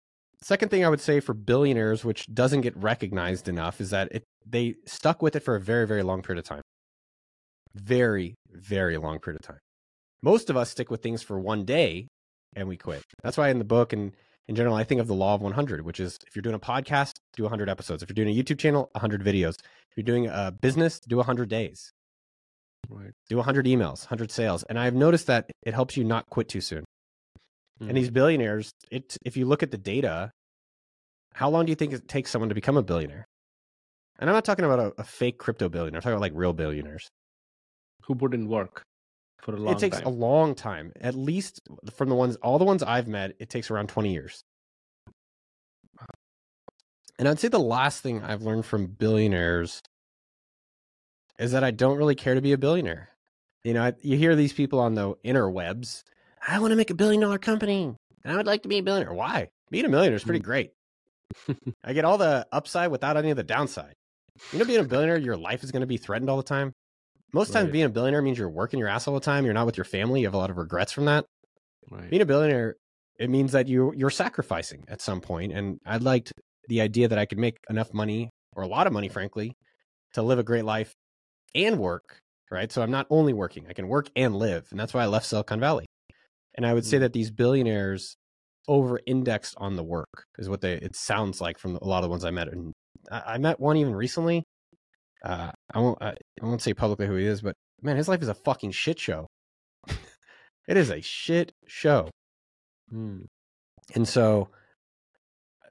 second thing I would say for billionaires, which doesn't get recognized enough, is that it they stuck with it for a very, very long period of time. Very, very long period of time. Most of us stick with things for one day and we quit. That's why in the book and in general, I think of the law of 100, which is if you're doing a podcast, do 100 episodes. If you're doing a YouTube channel, 100 videos. If you're doing a business, do 100 days. Right. Do 100 emails, 100 sales. And I've noticed that it helps you not quit too soon. Mm. And these mm-hmm. billionaires, it if you look at the data, how long do you think it takes someone to become a billionaire? And I'm not talking about a, a fake crypto billionaire. I'm talking about like real billionaires who in work for a long It takes time. a long time. At least from the ones all the ones I've met, it takes around 20 years. And I'd say the last thing I've learned from billionaires is that I don't really care to be a billionaire. You know, you hear these people on the interwebs, I want to make a billion dollar company and I would like to be a billionaire. Why? Being a millionaire is pretty mm. great. [LAUGHS] I get all the upside without any of the downside. You know, being a billionaire, your life is going to be threatened all the time. Most right. times, being a billionaire means you're working your ass all the time. You're not with your family. You have a lot of regrets from that. Right. Being a billionaire, it means that you you're sacrificing at some point. And I liked the idea that I could make enough money, or a lot of money, frankly, to live a great life and work. Right. So I'm not only working; I can work and live, and that's why I left Silicon Valley. And I would say mm. that these billionaires over indexed on the work is what they it sounds like from a lot of the ones I met. And I, I met one even recently uh, I won't I, I won't say publicly who he is, but man, his life is a fucking shit show. [LAUGHS] it is a shit show. Hmm. And so,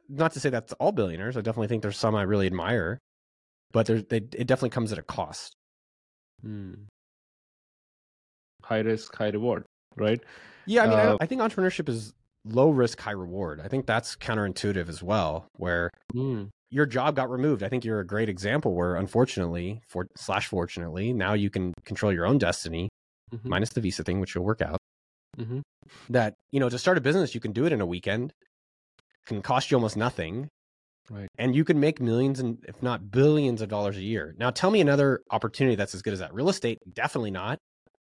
not to say that's all billionaires. I definitely think there's some I really admire, but there's they, it definitely comes at a cost. Hmm. High risk, high reward, right? Yeah, I mean, uh, I, I, think entrepreneurship is low risk, high reward. I think that's counterintuitive as well, where hmm your job got removed. I think you're a great example where, unfortunately, for slash fortunately, now you can control your own destiny, mm-hmm. minus the visa thing, which will work out. Mm-hmm. that you know to start a business you can do it in a weekend can cost you almost nothing Right. and you can make millions and if not billions of dollars a year now tell me another opportunity that's as good as that real estate definitely not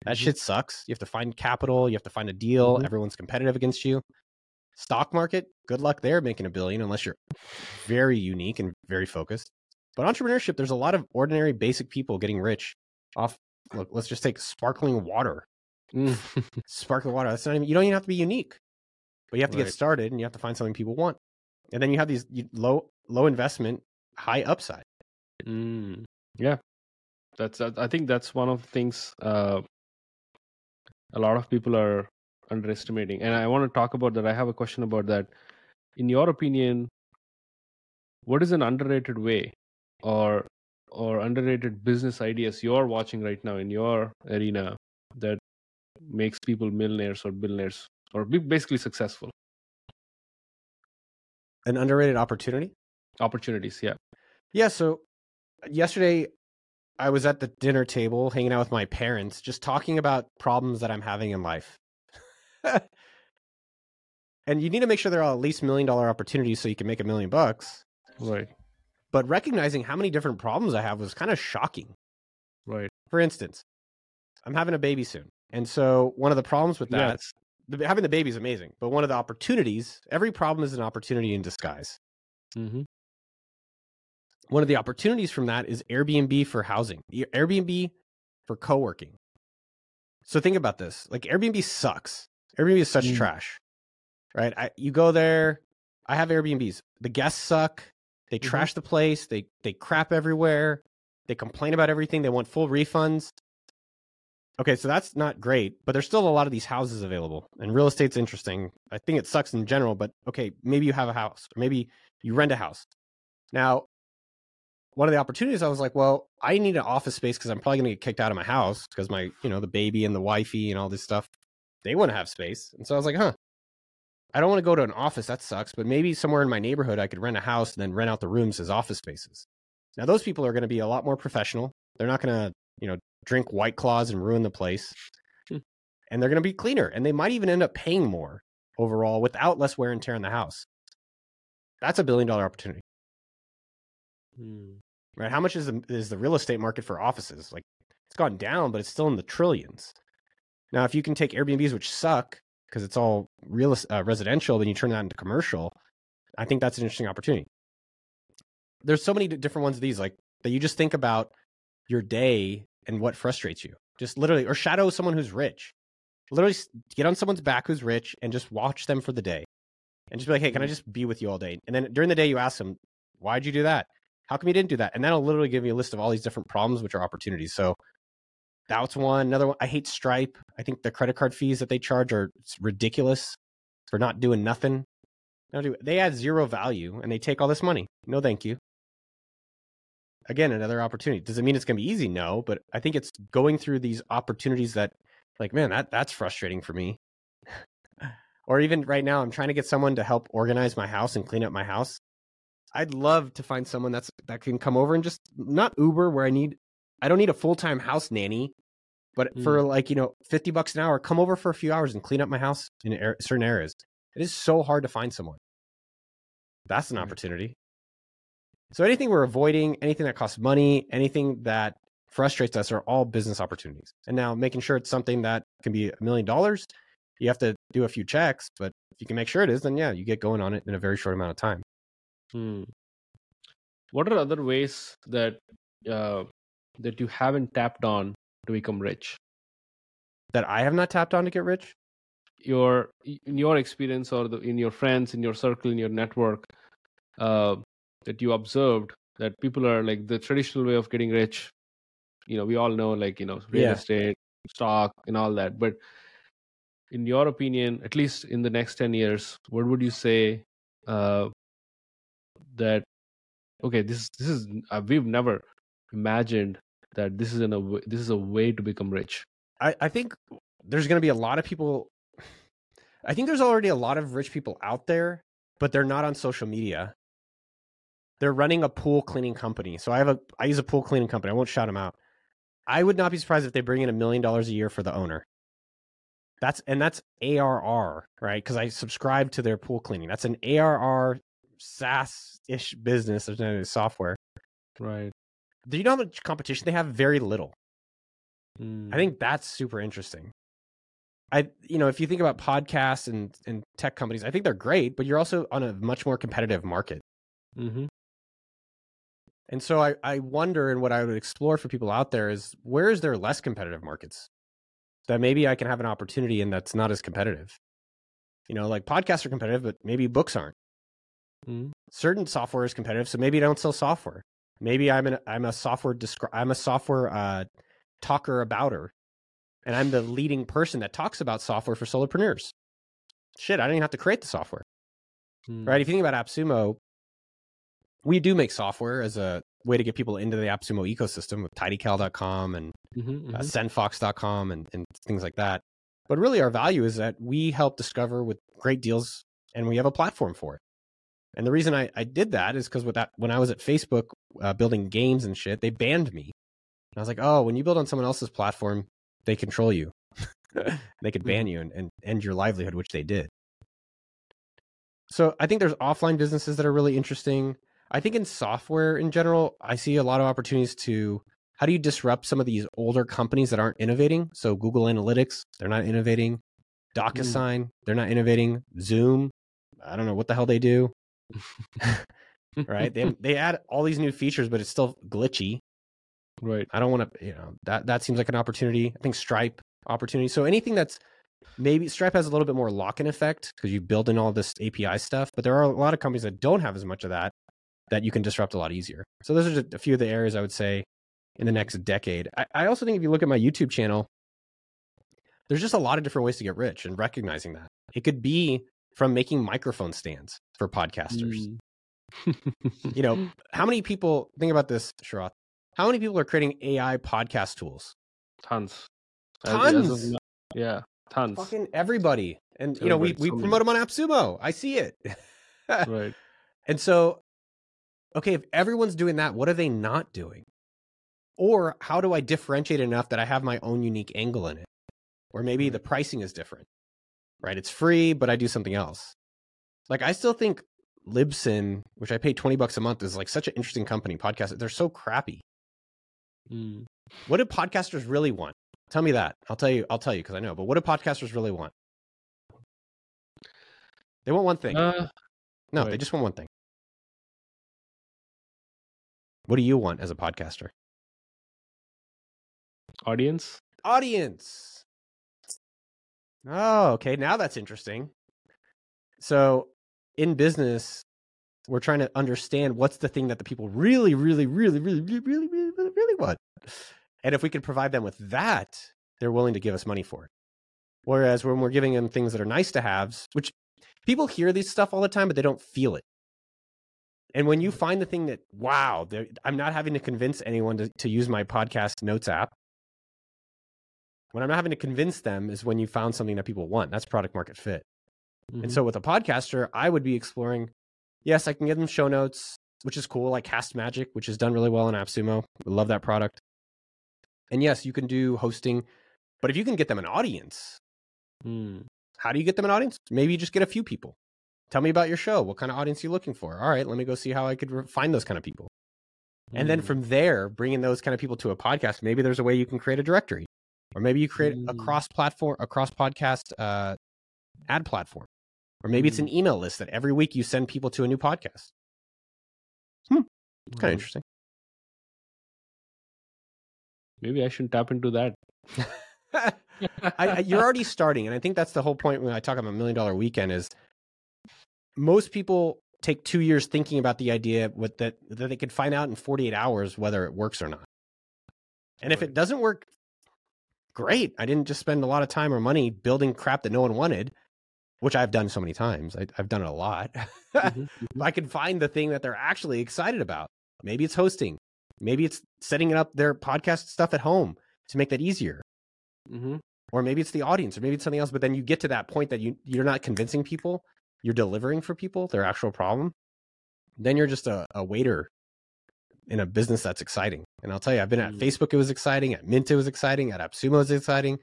that Mhm. shit sucks you have to find capital you have to find a deal Mhm. everyone's competitive against you stock market good luck there making a billion unless you're very unique and very focused but entrepreneurship there's a lot of ordinary basic people getting rich off look let's just take sparkling water Mm. [LAUGHS] sparkling water. That's not even you don't even have to be unique, but you have to Right. get started and you have to find something people want, and then you have these low low investment, high upside. Mm. Yeah, that's. I think that's one of the things uh, a lot of people are underestimating, and I want to talk about that. I have a question about that. In your opinion, what is an underrated way, or or underrated business ideas you're watching right now in your arena that makes people millionaires or billionaires or basically successful An underrated opportunity. opportunities? Yeah. Yeah. So yesterday, I was at the dinner table hanging out with my parents, just talking about problems that I'm having in life. And you need to make sure they're all at least million dollar opportunities so you can make a million bucks. Right. But recognizing how many different problems I have was kind of shocking. Right. For instance, I'm having a baby soon. And so one of the problems with that Yes. the, having the baby is amazing, but one of the opportunities, every problem is an opportunity in disguise. Mm-hmm. One of the opportunities from that is Airbnb for housing, Airbnb for co working. So think about this like, Airbnb sucks. Airbnb is such Mm. trash, right? I, you go there, I have Airbnbs. The guests suck. They Mhm. trash the place. They, they crap everywhere. They complain about everything. They want full refunds. Okay, so that's not great, but there's still a lot of these houses available, and real estate's interesting. I think it sucks in general, but okay, maybe you have a house, or maybe you rent a house. Now, one of the opportunities, I was like, well, I need an office space because I'm probably going to get kicked out of my house because my, you know, the baby and the wifey and all this stuff, they want to have space, and so I was like, huh, I don't want to go to an office. That sucks, but maybe somewhere in my neighborhood, I could rent a house and then rent out the rooms as office spaces. Now, those people are going to be a lot more professional. They're not going to, you know, drink white claws and ruin the place. Hmm. and they're going to be cleaner and they might even end up paying more overall without less wear and tear in the house. That's a billion dollar opportunity, Mm. right? How much is the, is the real estate market for offices? Like it's gone down, but it's still in the trillions. Now, if you can take Airbnbs, which suck because it's all real uh, residential, then you turn that into commercial. I think that's an interesting opportunity. There's so many different ones of these, like that you just think about your day and what frustrates you. Just literally, or shadow someone who's rich. Literally, get on someone's back who's rich and just watch them for the day, and just be like, "Hey, can I just be with you all day?" And then during the day, you ask them, "Why'd you do that? How come you didn't do that?" And that'll literally give you a list of all these different problems, which are opportunities. So that's one. Another one. I hate Stripe. I think the credit card fees that they charge are ridiculous for not doing nothing. They add zero value and they take all this money. No, thank you. Again, another opportunity. Does it mean it's going to be easy? No, but I think it's going through these opportunities that, like, man, that that's frustrating for me. [LAUGHS] or even right now, I'm trying to get someone to help organize my house and clean up my house. I'd love to find someone that's that can come over and just not Uber where I need I don't need a full time house nanny, but for like you know fifty bucks an hour, come over for a few hours and clean up my house in ar- certain areas. It is so hard to find someone. That's an opportunity. So anything we're avoiding, anything that costs money, anything that frustrates us are all business opportunities. And now making sure it's something that can be a million dollars, you have to do a few checks, but if you can make sure it is, then yeah, you get going on it in a very short amount of time. Hmm. What are other ways that uh, that you haven't tapped on to become rich? That I have not tapped on to get rich. Your in your experience, or the, in your friends, in your circle, in your network, uh, that you observed that people are like the traditional way of getting rich. You know, we all know like you know real Yeah. estate, stock, and all that. But in your opinion, at least in the next ten years, what would you say uh, that okay this this is uh, we've never imagined that this is in a this is a way to become rich I, I think there's going to be a lot of people. I think there's already a lot of rich people out there, but they're not on social media. They're running a pool cleaning company. So I have a I use a pool cleaning company. I won't shout them out. I would not be surprised if they bring in a million dollars a year for the owner. That's and that's ARR, right? Because I subscribe to their pool cleaning. That's an ARR SaaS ish business. There's no software. Right. Do you know how much competition they have? Very little. Mm. I think that's super interesting. I you know, if you think about podcasts and and tech companies, I think they're great, but you're also on a much more competitive market. Mm-hmm. And so I, I wonder, and what I would explore for people out there is where is there less competitive markets that maybe I can have an opportunity and that's not as competitive. You know, like podcasts are competitive, but maybe books aren't. Mm-hmm. Certain software is competitive, so maybe I don't sell software. Maybe I'm an I'm a software descri- I'm a software uh, talker abouter, and I'm the leading person that talks about software for solopreneurs. Shit, I don't even have to create the software, Mm. right? If you think about AppSumo, we do make software as a way to get people into the AppSumo ecosystem with tidycal.com and Mm-hmm. uh, sendfox.com and, and things like that. But really, our value is that we help discover with great deals and we have a platform for it. And the reason I, I did that is because with that, when I was at Facebook uh, building games and shit, they banned me. And I was like, oh, when you build on someone else's platform, they control you. [LAUGHS] they could ban you and, and end your livelihood, which they did. So I think there's offline businesses that are really interesting. I think in software in general, I see a lot of opportunities to how do you disrupt some of these older companies that aren't innovating? So Google Analytics, they're not innovating. DocuSign, they're not innovating. Zoom, I don't know what the hell they do. [LAUGHS] right? They [LAUGHS] they add all these new features, but it's still glitchy. right. I don't want to, you know, that that seems like an opportunity. I think Stripe opportunity. So anything that's maybe Stripe has a little bit more lock-in effect because you build in all this API stuff, but there are a lot of companies that don't have as much of that that you can disrupt a lot easier. So those are just a few of the areas I would say in the next decade. I, I also think if you look at my YouTube channel, there's just a lot of different ways to get rich and recognizing that. It could be from making microphone stands for podcasters. Mm. You know, [LAUGHS] how many people think about this, Sharath? How many people are creating AI podcast tools? tons. Of Tons. yeah, tons. Fucking everybody. And you know, we, we promote them on AppSumo. I see it. [LAUGHS] right. And so, okay, if everyone's doing that, what are they not doing? Or how do I differentiate enough that I have my own unique angle in it? Or maybe the pricing is different, right? It's free, but I do something else. Like I still think Libsyn, which I pay 20 bucks a month, is like such an interesting company. Podcast, they're so crappy. Mm. What do podcasters really want? Tell me that. I'll tell you. I'll tell you because I know. But what do podcasters really want? They want one thing. Uh, no, they just want one thing. What do you want as a podcaster? audience. Audience. Oh, okay. Now that's interesting. So, in business, we're trying to understand what's the thing that the people really, really, really, really, really, really, really, really, really want. And if we could provide them with that, they're willing to give us money for it. Whereas when we're giving them things that are nice to haves, which people hear these stuff all the time, but they don't feel it. And when you mm. find the thing that, wow, I'm not having to convince anyone to, to use my podcast notes app. When I'm not having to convince them is when you found something that people want. That's product market fit. Mhm. And so with a podcaster, I would be exploring, yes, I can give them show notes, which is cool, like Castmagic, which is done really well in AppSumo. We love that product. And yes, you can do hosting, but if you can get them an audience, Mm. how do you get them an audience? Maybe you just get a few people. Tell me about your show. What kind of audience are you looking for? All right, let me go see how I could re- find those kind of people. And then Mm. from there, bringing those kind of people to a podcast, maybe there's a way you can create a directory, or maybe you create a Mm. cross platform, a cross podcast uh, ad platform, or maybe it's an email list that every week you send people to a new podcast. It's kind of Mm. interesting. Maybe I should tap into that. [LAUGHS] I, I, you're already starting, and I think that's the whole point when I talk about a million dollar weekend is most people take two years thinking about the idea with that that they could find out in 48 hours whether it works or not. And if it doesn't work, great. I didn't just spend a lot of time or money building crap that no one wanted, which I've done so many times. I, I've done it a lot. [LAUGHS] Mhm, I can find the thing that they're actually excited about. Maybe it's hosting. Maybe it's setting up their podcast stuff at home to make that easier mhm. or maybe it's the audience or maybe it's something else but then you get to that point that you you're not convincing people you're delivering for people their actual problem then you're just a, a waiter in a business that's exciting and i'll tell you i've been at Mm. facebook it was exciting at mint it was exciting at appsumo it was exciting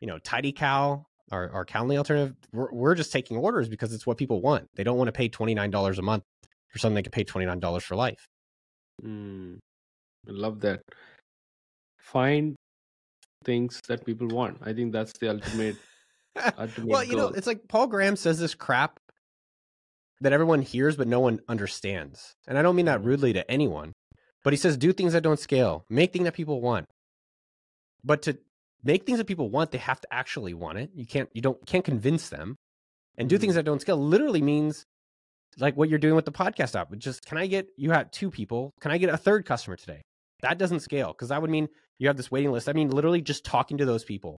you know TidyCal our, our Calendly alternative, we're, we're just taking orders because it's what people want. They don't want to pay $29 a month for something they can pay $29 for life. Mm, I love that. Find things that people want. I think that's the ultimate. [LAUGHS] ultimate well, you know, it's like Paul Graham says this crap that everyone hears, but no one understands. And I don't mean that rudely to anyone, but he says, do things that don't scale, make things that people want. But to make things that people want, they have to actually want it. You can't, you don't, can't convince them. And do things mm-hmm. that don't scale literally means like what you're doing with the podcast app. Just can I get, you had two people, can I get a third customer today? That doesn't scale because that would mean you have this waiting list. I mean, literally just talking to those people,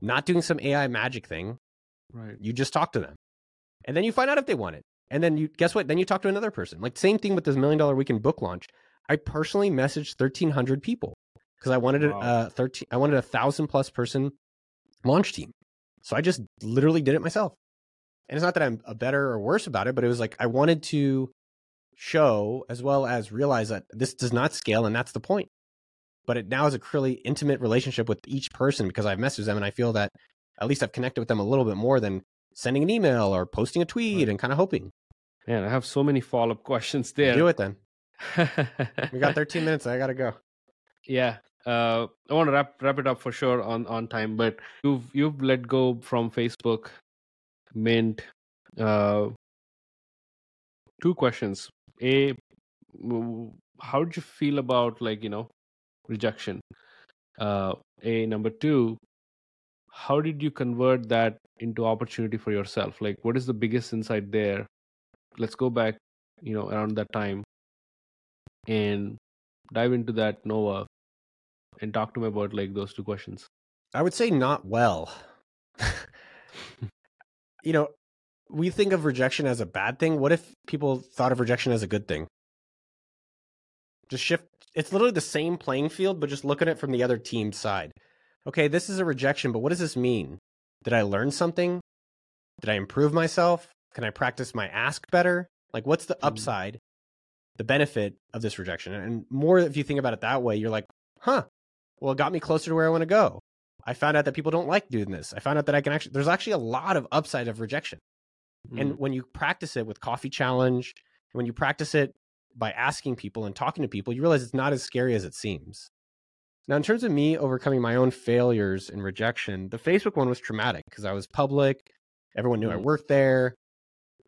not doing some AI magic thing. right. You just talk to them. And then you find out if they want it. And then you guess what? Then you talk to another person. Like same thing with this million dollar weekend book launch. I personally messaged 1300 people because I wanted a Wow. uh, 13 I wanted a 1000 plus person launch team. So I just literally did it myself. And it's not that I'm a better or worse about it, but it was like I wanted to show as well as realize that this does not scale and that's the point. But it now is a really intimate relationship with each person because I've messaged them and I feel that at least I've connected with them a little bit more than sending an email or posting a tweet Right. and kind of hoping. Man, I have so many follow up [LAUGHS] questions there. Do it then. We got [LAUGHS] 13 minutes. I got to go. yeah. Uh, I want to wrap wrap it up for sure on on time, but you've you've let go from Facebook, Mint. Uh, two questions. A, how did you feel about like you know rejection? Uh, a number two, how did you convert that into opportunity for yourself? Like, what is the biggest insight there? Let's go back, you know, around that time, and dive into that Noah and talk to me about like those two questions. I would say not well. [LAUGHS] you know, we think of rejection as a bad thing. What if people thought of rejection as a good thing? Just shift. It's literally the same playing field, but just look at it from the other team's side. Okay, this is a rejection, but what does this mean? Did I learn something? Did I improve myself? Can I practice my ask better? Like, what's the Mhm. upside, the benefit of this rejection? And more if you think about it that way, you're like, huh, well, it got me closer to where I want to go. I found out that people don't like doing this. I found out that I can actually, there's actually a lot of upside of rejection. And when you practice it with Coffee Challenge, when you practice it by asking people and talking to people, you realize it's not as scary as it seems. Now, in terms of me overcoming my own failures and rejection, the Facebook one was traumatic because I was public. Everyone knew I Mhm. worked there.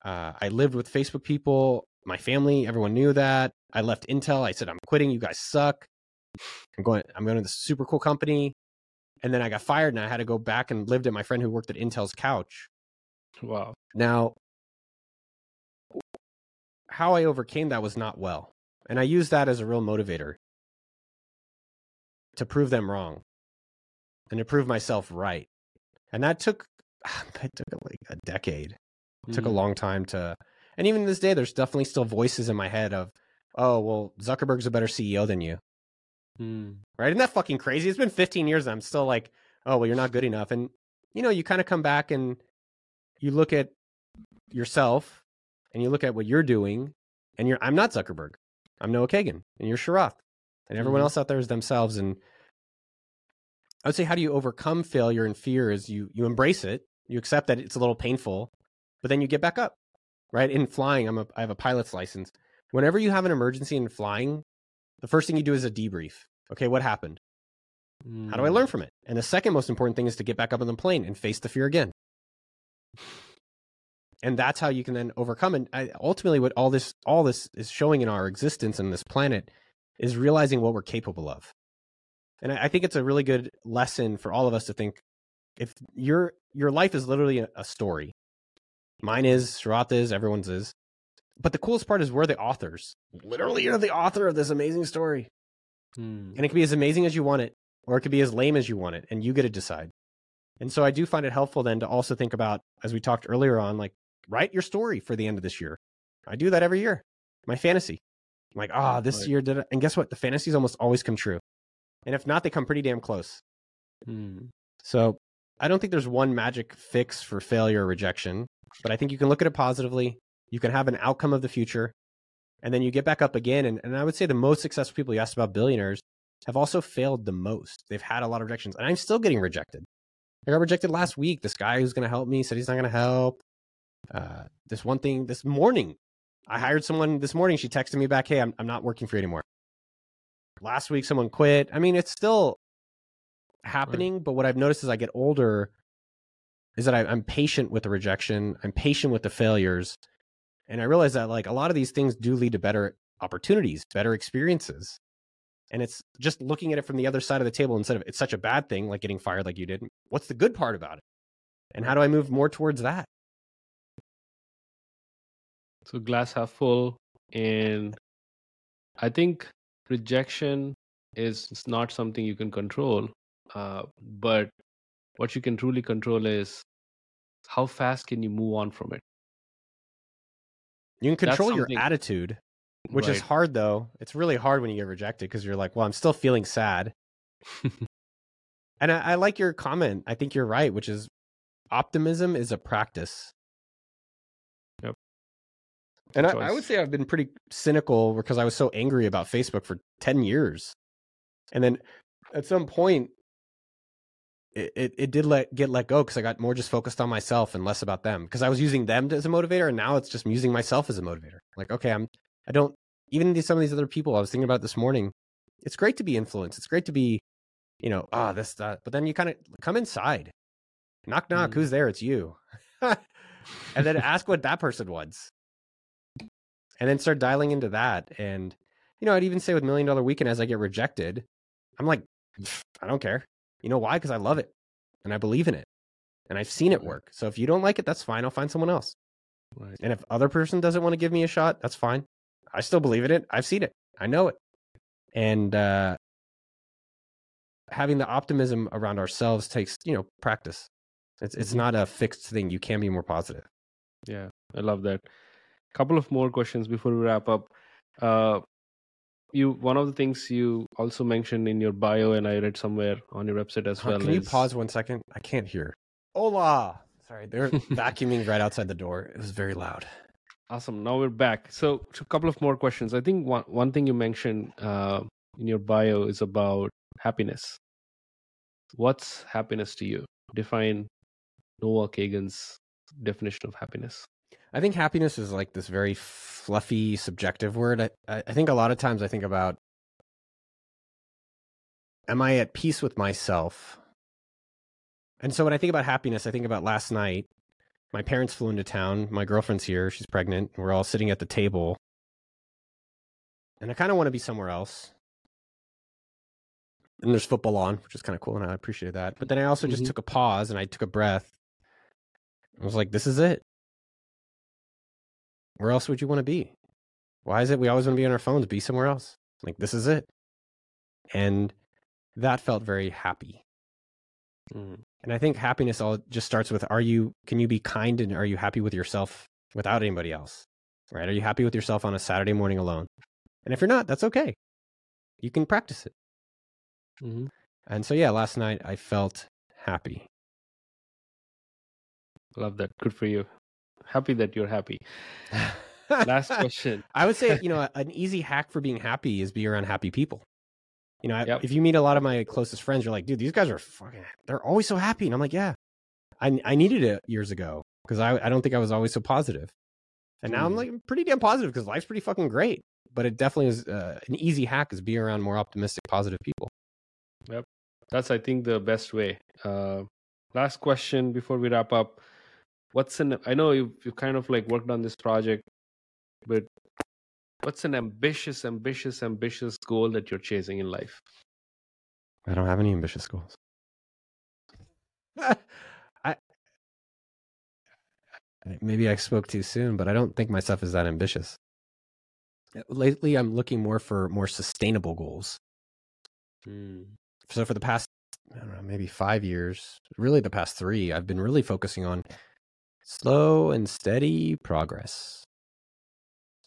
Uh, I lived with Facebook people. My family, everyone knew that. I left Intel. I said, I'm quitting. You guys suck. I'm going, I'm going to this super cool company. And then I got fired and I had to go back and lived at my friend who worked at Intel's couch. wow, Now, how I overcame that was not well. And I used that as a real motivator to prove them wrong and to prove myself right. And that took, [SIGHS] it took like a decade. It took a Mhm. long time to, and even this day, there's definitely still voices in my head of, oh, well, Zuckerberg's a better CEO than you. Mm. Right? Isn't that fucking crazy? It's been 15 years and I'm still like, oh, well, you're not good enough. And, you know, you kind of come back and you look at yourself and you look at what you're doing and you're, I'm not Zuckerberg. I'm Noah Kagan and you're Sharath and everyone Mhm. else out there is themselves. And I would say, how do you overcome failure and fear is you, you embrace it. You accept that it's a little painful, but then you get back up, right? In flying, I'm a, I have a pilot's license. Whenever you have an emergency in flying, the first thing you do is a debrief. Okay, what happened? How do I Mm. learn from it? And the second most important thing is to get back up on the plane and face the fear again. And that's how you can then overcome. And I, ultimately, what all this all this is showing in our existence on this planet is realizing what we're capable of. And I, I think it's a really good lesson for all of us to think: if your your life is literally a, a story, mine is, Sharath is, everyone's is. But the coolest part is we're the authors. Literally, you're the author of this amazing story. Mm. And it can be as amazing as you want it, or it could be as lame as you want it, and you get to decide. And so I do find it helpful then to also think about, as we talked earlier on, like write your story for the end of this year. I do that every year. My fantasy. I'm like, ah, this Right. year did it. And guess what? The fantasies almost always come true. And if not, they come pretty damn close. Mm. So I don't think there's one magic fix for failure or rejection, but I think you can look at it positively. You can have an outcome of the future, and then you get back up again. And, and I would say the most successful people you asked about billionaires have also failed the most. They've had a lot of rejections, and I'm still getting rejected. I got rejected last week. This guy who's going to help me said he's not going to help. Uh, this one thing this morning, I hired someone this morning. She texted me back, Hey, I'm, I'm not working for you anymore. Last week, someone quit. I mean, it's still happening, right. but what I've noticed as I get older is that I, I'm patient with the rejection. I'm patient with the failures. And I realize that like a lot of these things do lead to better opportunities, better experiences. And it's just looking at it from the other side of the table instead of it's such a bad thing, like getting fired like you did. What's the good part about it? And how do I move more towards that? So glass half full. And I think rejection is not something you can control. Uh, but what you can truly control is how fast can you move on from it? You can control your attitude which right. is hard though. It's really hard when you get rejected because you're like, well, I'm still feeling sad. [LAUGHS] and I, I, like your comment. I think you're right, which is optimism is a practice. Yep. And I, I, would say I've been pretty cynical because I was so angry about Facebook for 10 years. And then at some point, it, it, it did let get let go because I got more just focused on myself and less about them because I was using them as a motivator and now it's just using myself as a motivator. Like, okay, I'm I don't even these, some of these other people I was thinking about this morning. It's great to be influenced. It's great to be, you know, ah, oh, this that. But then you kind of come inside, knock knock. Mm. Who's there? It's you, [LAUGHS] and then ask what that person wants, and then start dialing into that. And you know, I'd even say with Million Dollar Weekend, as I get rejected, I'm like, I don't care. You know why? Because I love it and I believe in it and I've seen it work. So if you don't like it, that's fine. I'll find someone else. Right. And if other person doesn't want to give me a shot, that's fine. I still believe in it. I've seen it. I know it. And uh, having the optimism around ourselves takes, you know, practice. It's it's mm-hmm. not a fixed thing. You can be more positive. Yeah, I love that. A couple of more questions before we wrap up. Uh, you one of the things you also mentioned in your bio, and I read somewhere on your website as well. Can is... you pause one second? I can't hear. Hola. Sorry, they're [LAUGHS] vacuuming right outside the door. It was very loud. Awesome. Now we're back. So, a couple of more questions. I think one one thing you mentioned uh, in your bio is about happiness. What's happiness to you? Define Noah Kagan's definition of happiness. I think happiness is like this very fluffy, subjective word. I, I think a lot of times I think about, am I at peace with myself? And so when I think about happiness, I think about last night my parents flew into town. My girlfriend's here. She's pregnant. We're all sitting at the table. And I kind of want to be somewhere else. And there's football on, which is kind of cool. And I appreciate that. But then I also mm-hmm. just took a pause and I took a breath. I was like, this is it. Where else would you want to be? Why is it we always want to be on our phones? Be somewhere else. Like, this is it. And that felt very happy. Mm. And I think happiness all just starts with are you can you be kind and are you happy with yourself without anybody else? Right? Are you happy with yourself on a Saturday morning alone? And if you're not, that's okay. You can practice it. Mm-hmm. And so yeah, last night I felt happy. Love that. Good for you. Happy that you're happy. [LAUGHS] Last question. I would say, you know, an easy hack for being happy is be around happy people. You know, yep. if you meet a lot of my closest friends, you're like, dude, these guys are fucking, they're always so happy. And I'm like, yeah, I, I needed it years ago because I, I don't think I was always so positive. And now I'm mm. like pretty damn positive because life's pretty fucking great. But it definitely is uh, an easy hack is be around more optimistic, positive people. Yep. That's, I think, the best way. Uh, last question before we wrap up. What's an, I know you've, you've kind of like worked on this project, but What's an ambitious, ambitious, ambitious goal that you're chasing in life? I don't have any ambitious goals. [LAUGHS] I maybe I spoke too soon, but I don't think myself is that ambitious. Lately, I'm looking more for more sustainable goals. Mm. So for the past, I don't know, maybe five years, really the past three, I've been really focusing on slow and steady progress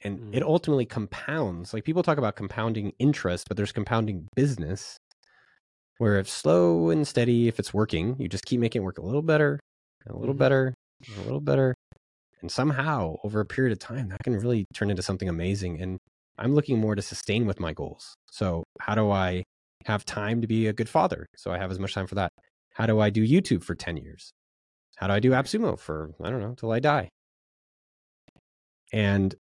and mm. it ultimately compounds. Like people talk about compounding interest, but there's compounding business where if slow and steady, if it's working, you just keep making it work a little better, a little mm. better, a little better. And somehow over a period of time, that can really turn into something amazing. And I'm looking more to sustain with my goals. So how do I have time to be a good father? So I have as much time for that. How do I do YouTube for 10 years? How do I do AppSumo for, I don't know, till I die? And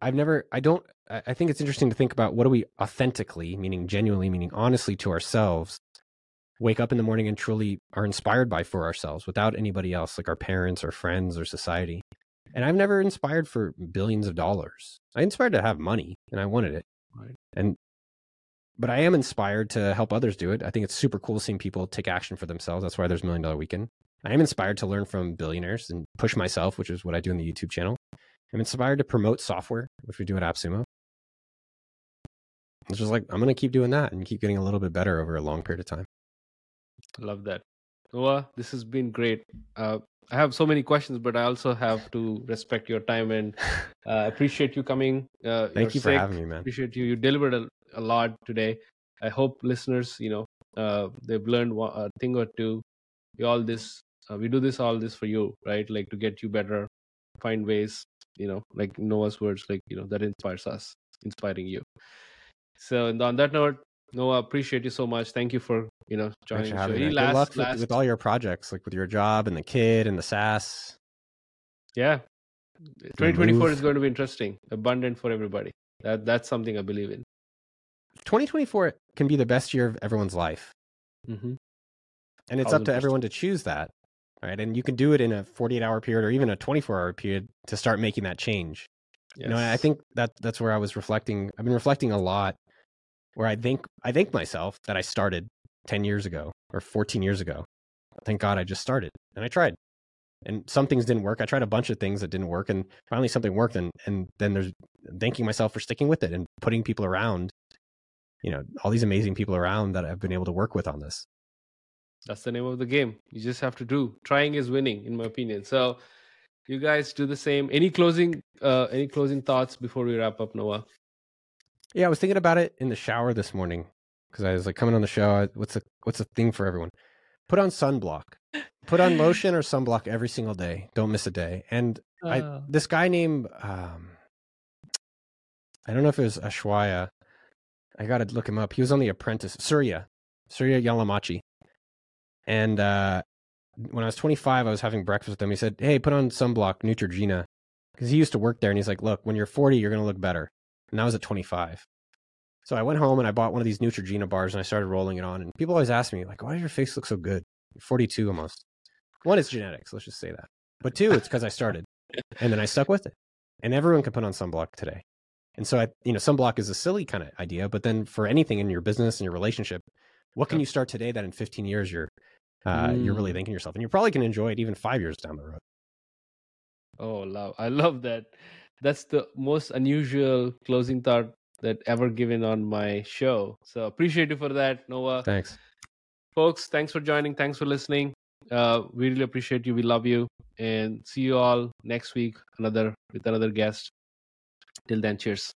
I've never, I don't, I think it's interesting to think about what do we authentically, meaning genuinely, meaning honestly to ourselves, wake up in the morning and truly are inspired by for ourselves without anybody else, like our parents or friends or society. And I've never inspired for billions of dollars. I inspired to have money and I wanted it. Right. And but I am inspired to help others do it. I think it's super cool seeing people take action for themselves. That's why there's Million Dollar Weekend. I am inspired to learn from billionaires and push myself, which is what I do in the YouTube channel. I'm inspired to promote software, which we do at AppSumo. It's just like I'm going to keep doing that and keep getting a little bit better over a long period of time. Love that. Noah, this has been great. Uh, I have so many questions, but I also have to respect your time and [LAUGHS] uh, appreciate you coming. Uh, Thank you for having me, man. Appreciate you. You delivered a, a lot today. I hope listeners, you know, uh, they've learned a thing or two. All this, uh, we do this all this for you, right? Like to get you better, find ways, you know, like Noah's words, like you know, that inspires us, inspiring you. So, on that note, Noah, appreciate you so much. Thank you for you know joining. the show. Good last, luck last... With, with, all your projects, like with your job and the kid and the SaaS. Yeah, 2024 is going to be interesting, abundant for everybody. That that's something I believe in. 2024 can be the best year of everyone's life, mm-hmm. and it's up to everyone to choose that, right? And you can do it in a 48 hour period or even a 24 hour period to start making that change. Yes. You know, I think that that's where I was reflecting. I've been reflecting a lot where I think I thank myself that I started 10 years ago or 14 years ago. Thank God I just started and I tried. And some things didn't work. I tried a bunch of things that didn't work and finally something worked and and then there's thanking myself for sticking with it and putting people around you know, all these amazing people around that I've been able to work with on this. That's the name of the game. You just have to do. Trying is winning in my opinion. So you guys do the same. Any closing uh any closing thoughts before we wrap up, Noah? Yeah, I was thinking about it in the shower this morning because I was like coming on the show. What's the what's the thing for everyone? Put on sunblock. Put on lotion or sunblock every single day. Don't miss a day. And uh. I this guy named um, I don't know if it was Ashwaya. I got to look him up. He was on The Apprentice. Surya, Surya Yalamanchili. And uh, when I was 25, I was having breakfast with him. He said, "Hey, put on sunblock, Neutrogena," because he used to work there. And he's like, "Look, when you're 40, you're going to look better." and I was at 25. So I went home and I bought one of these Neutrogena bars and I started rolling it on. And people always ask me, like, why does your face look so good? You're 42 almost. One, it's genetics. Let's just say that. But two, it's because I started and then I stuck with it. And everyone can put on sunblock today. And so I, you know, sunblock is a silly kind of idea, but then for anything in your business and your relationship, what can you start today that in 15 years you're uh, mm. you're really mm. thinking yourself, and you probably can enjoy it even five years down the road. Oh, love! I love that that's the most unusual closing thought that ever given on my show. So appreciate you for that, Noah. Thanks. Folks, thanks for joining. Thanks for listening. Uh, we really appreciate you. We love you. And see you all next week, another with another guest. Till then, cheers.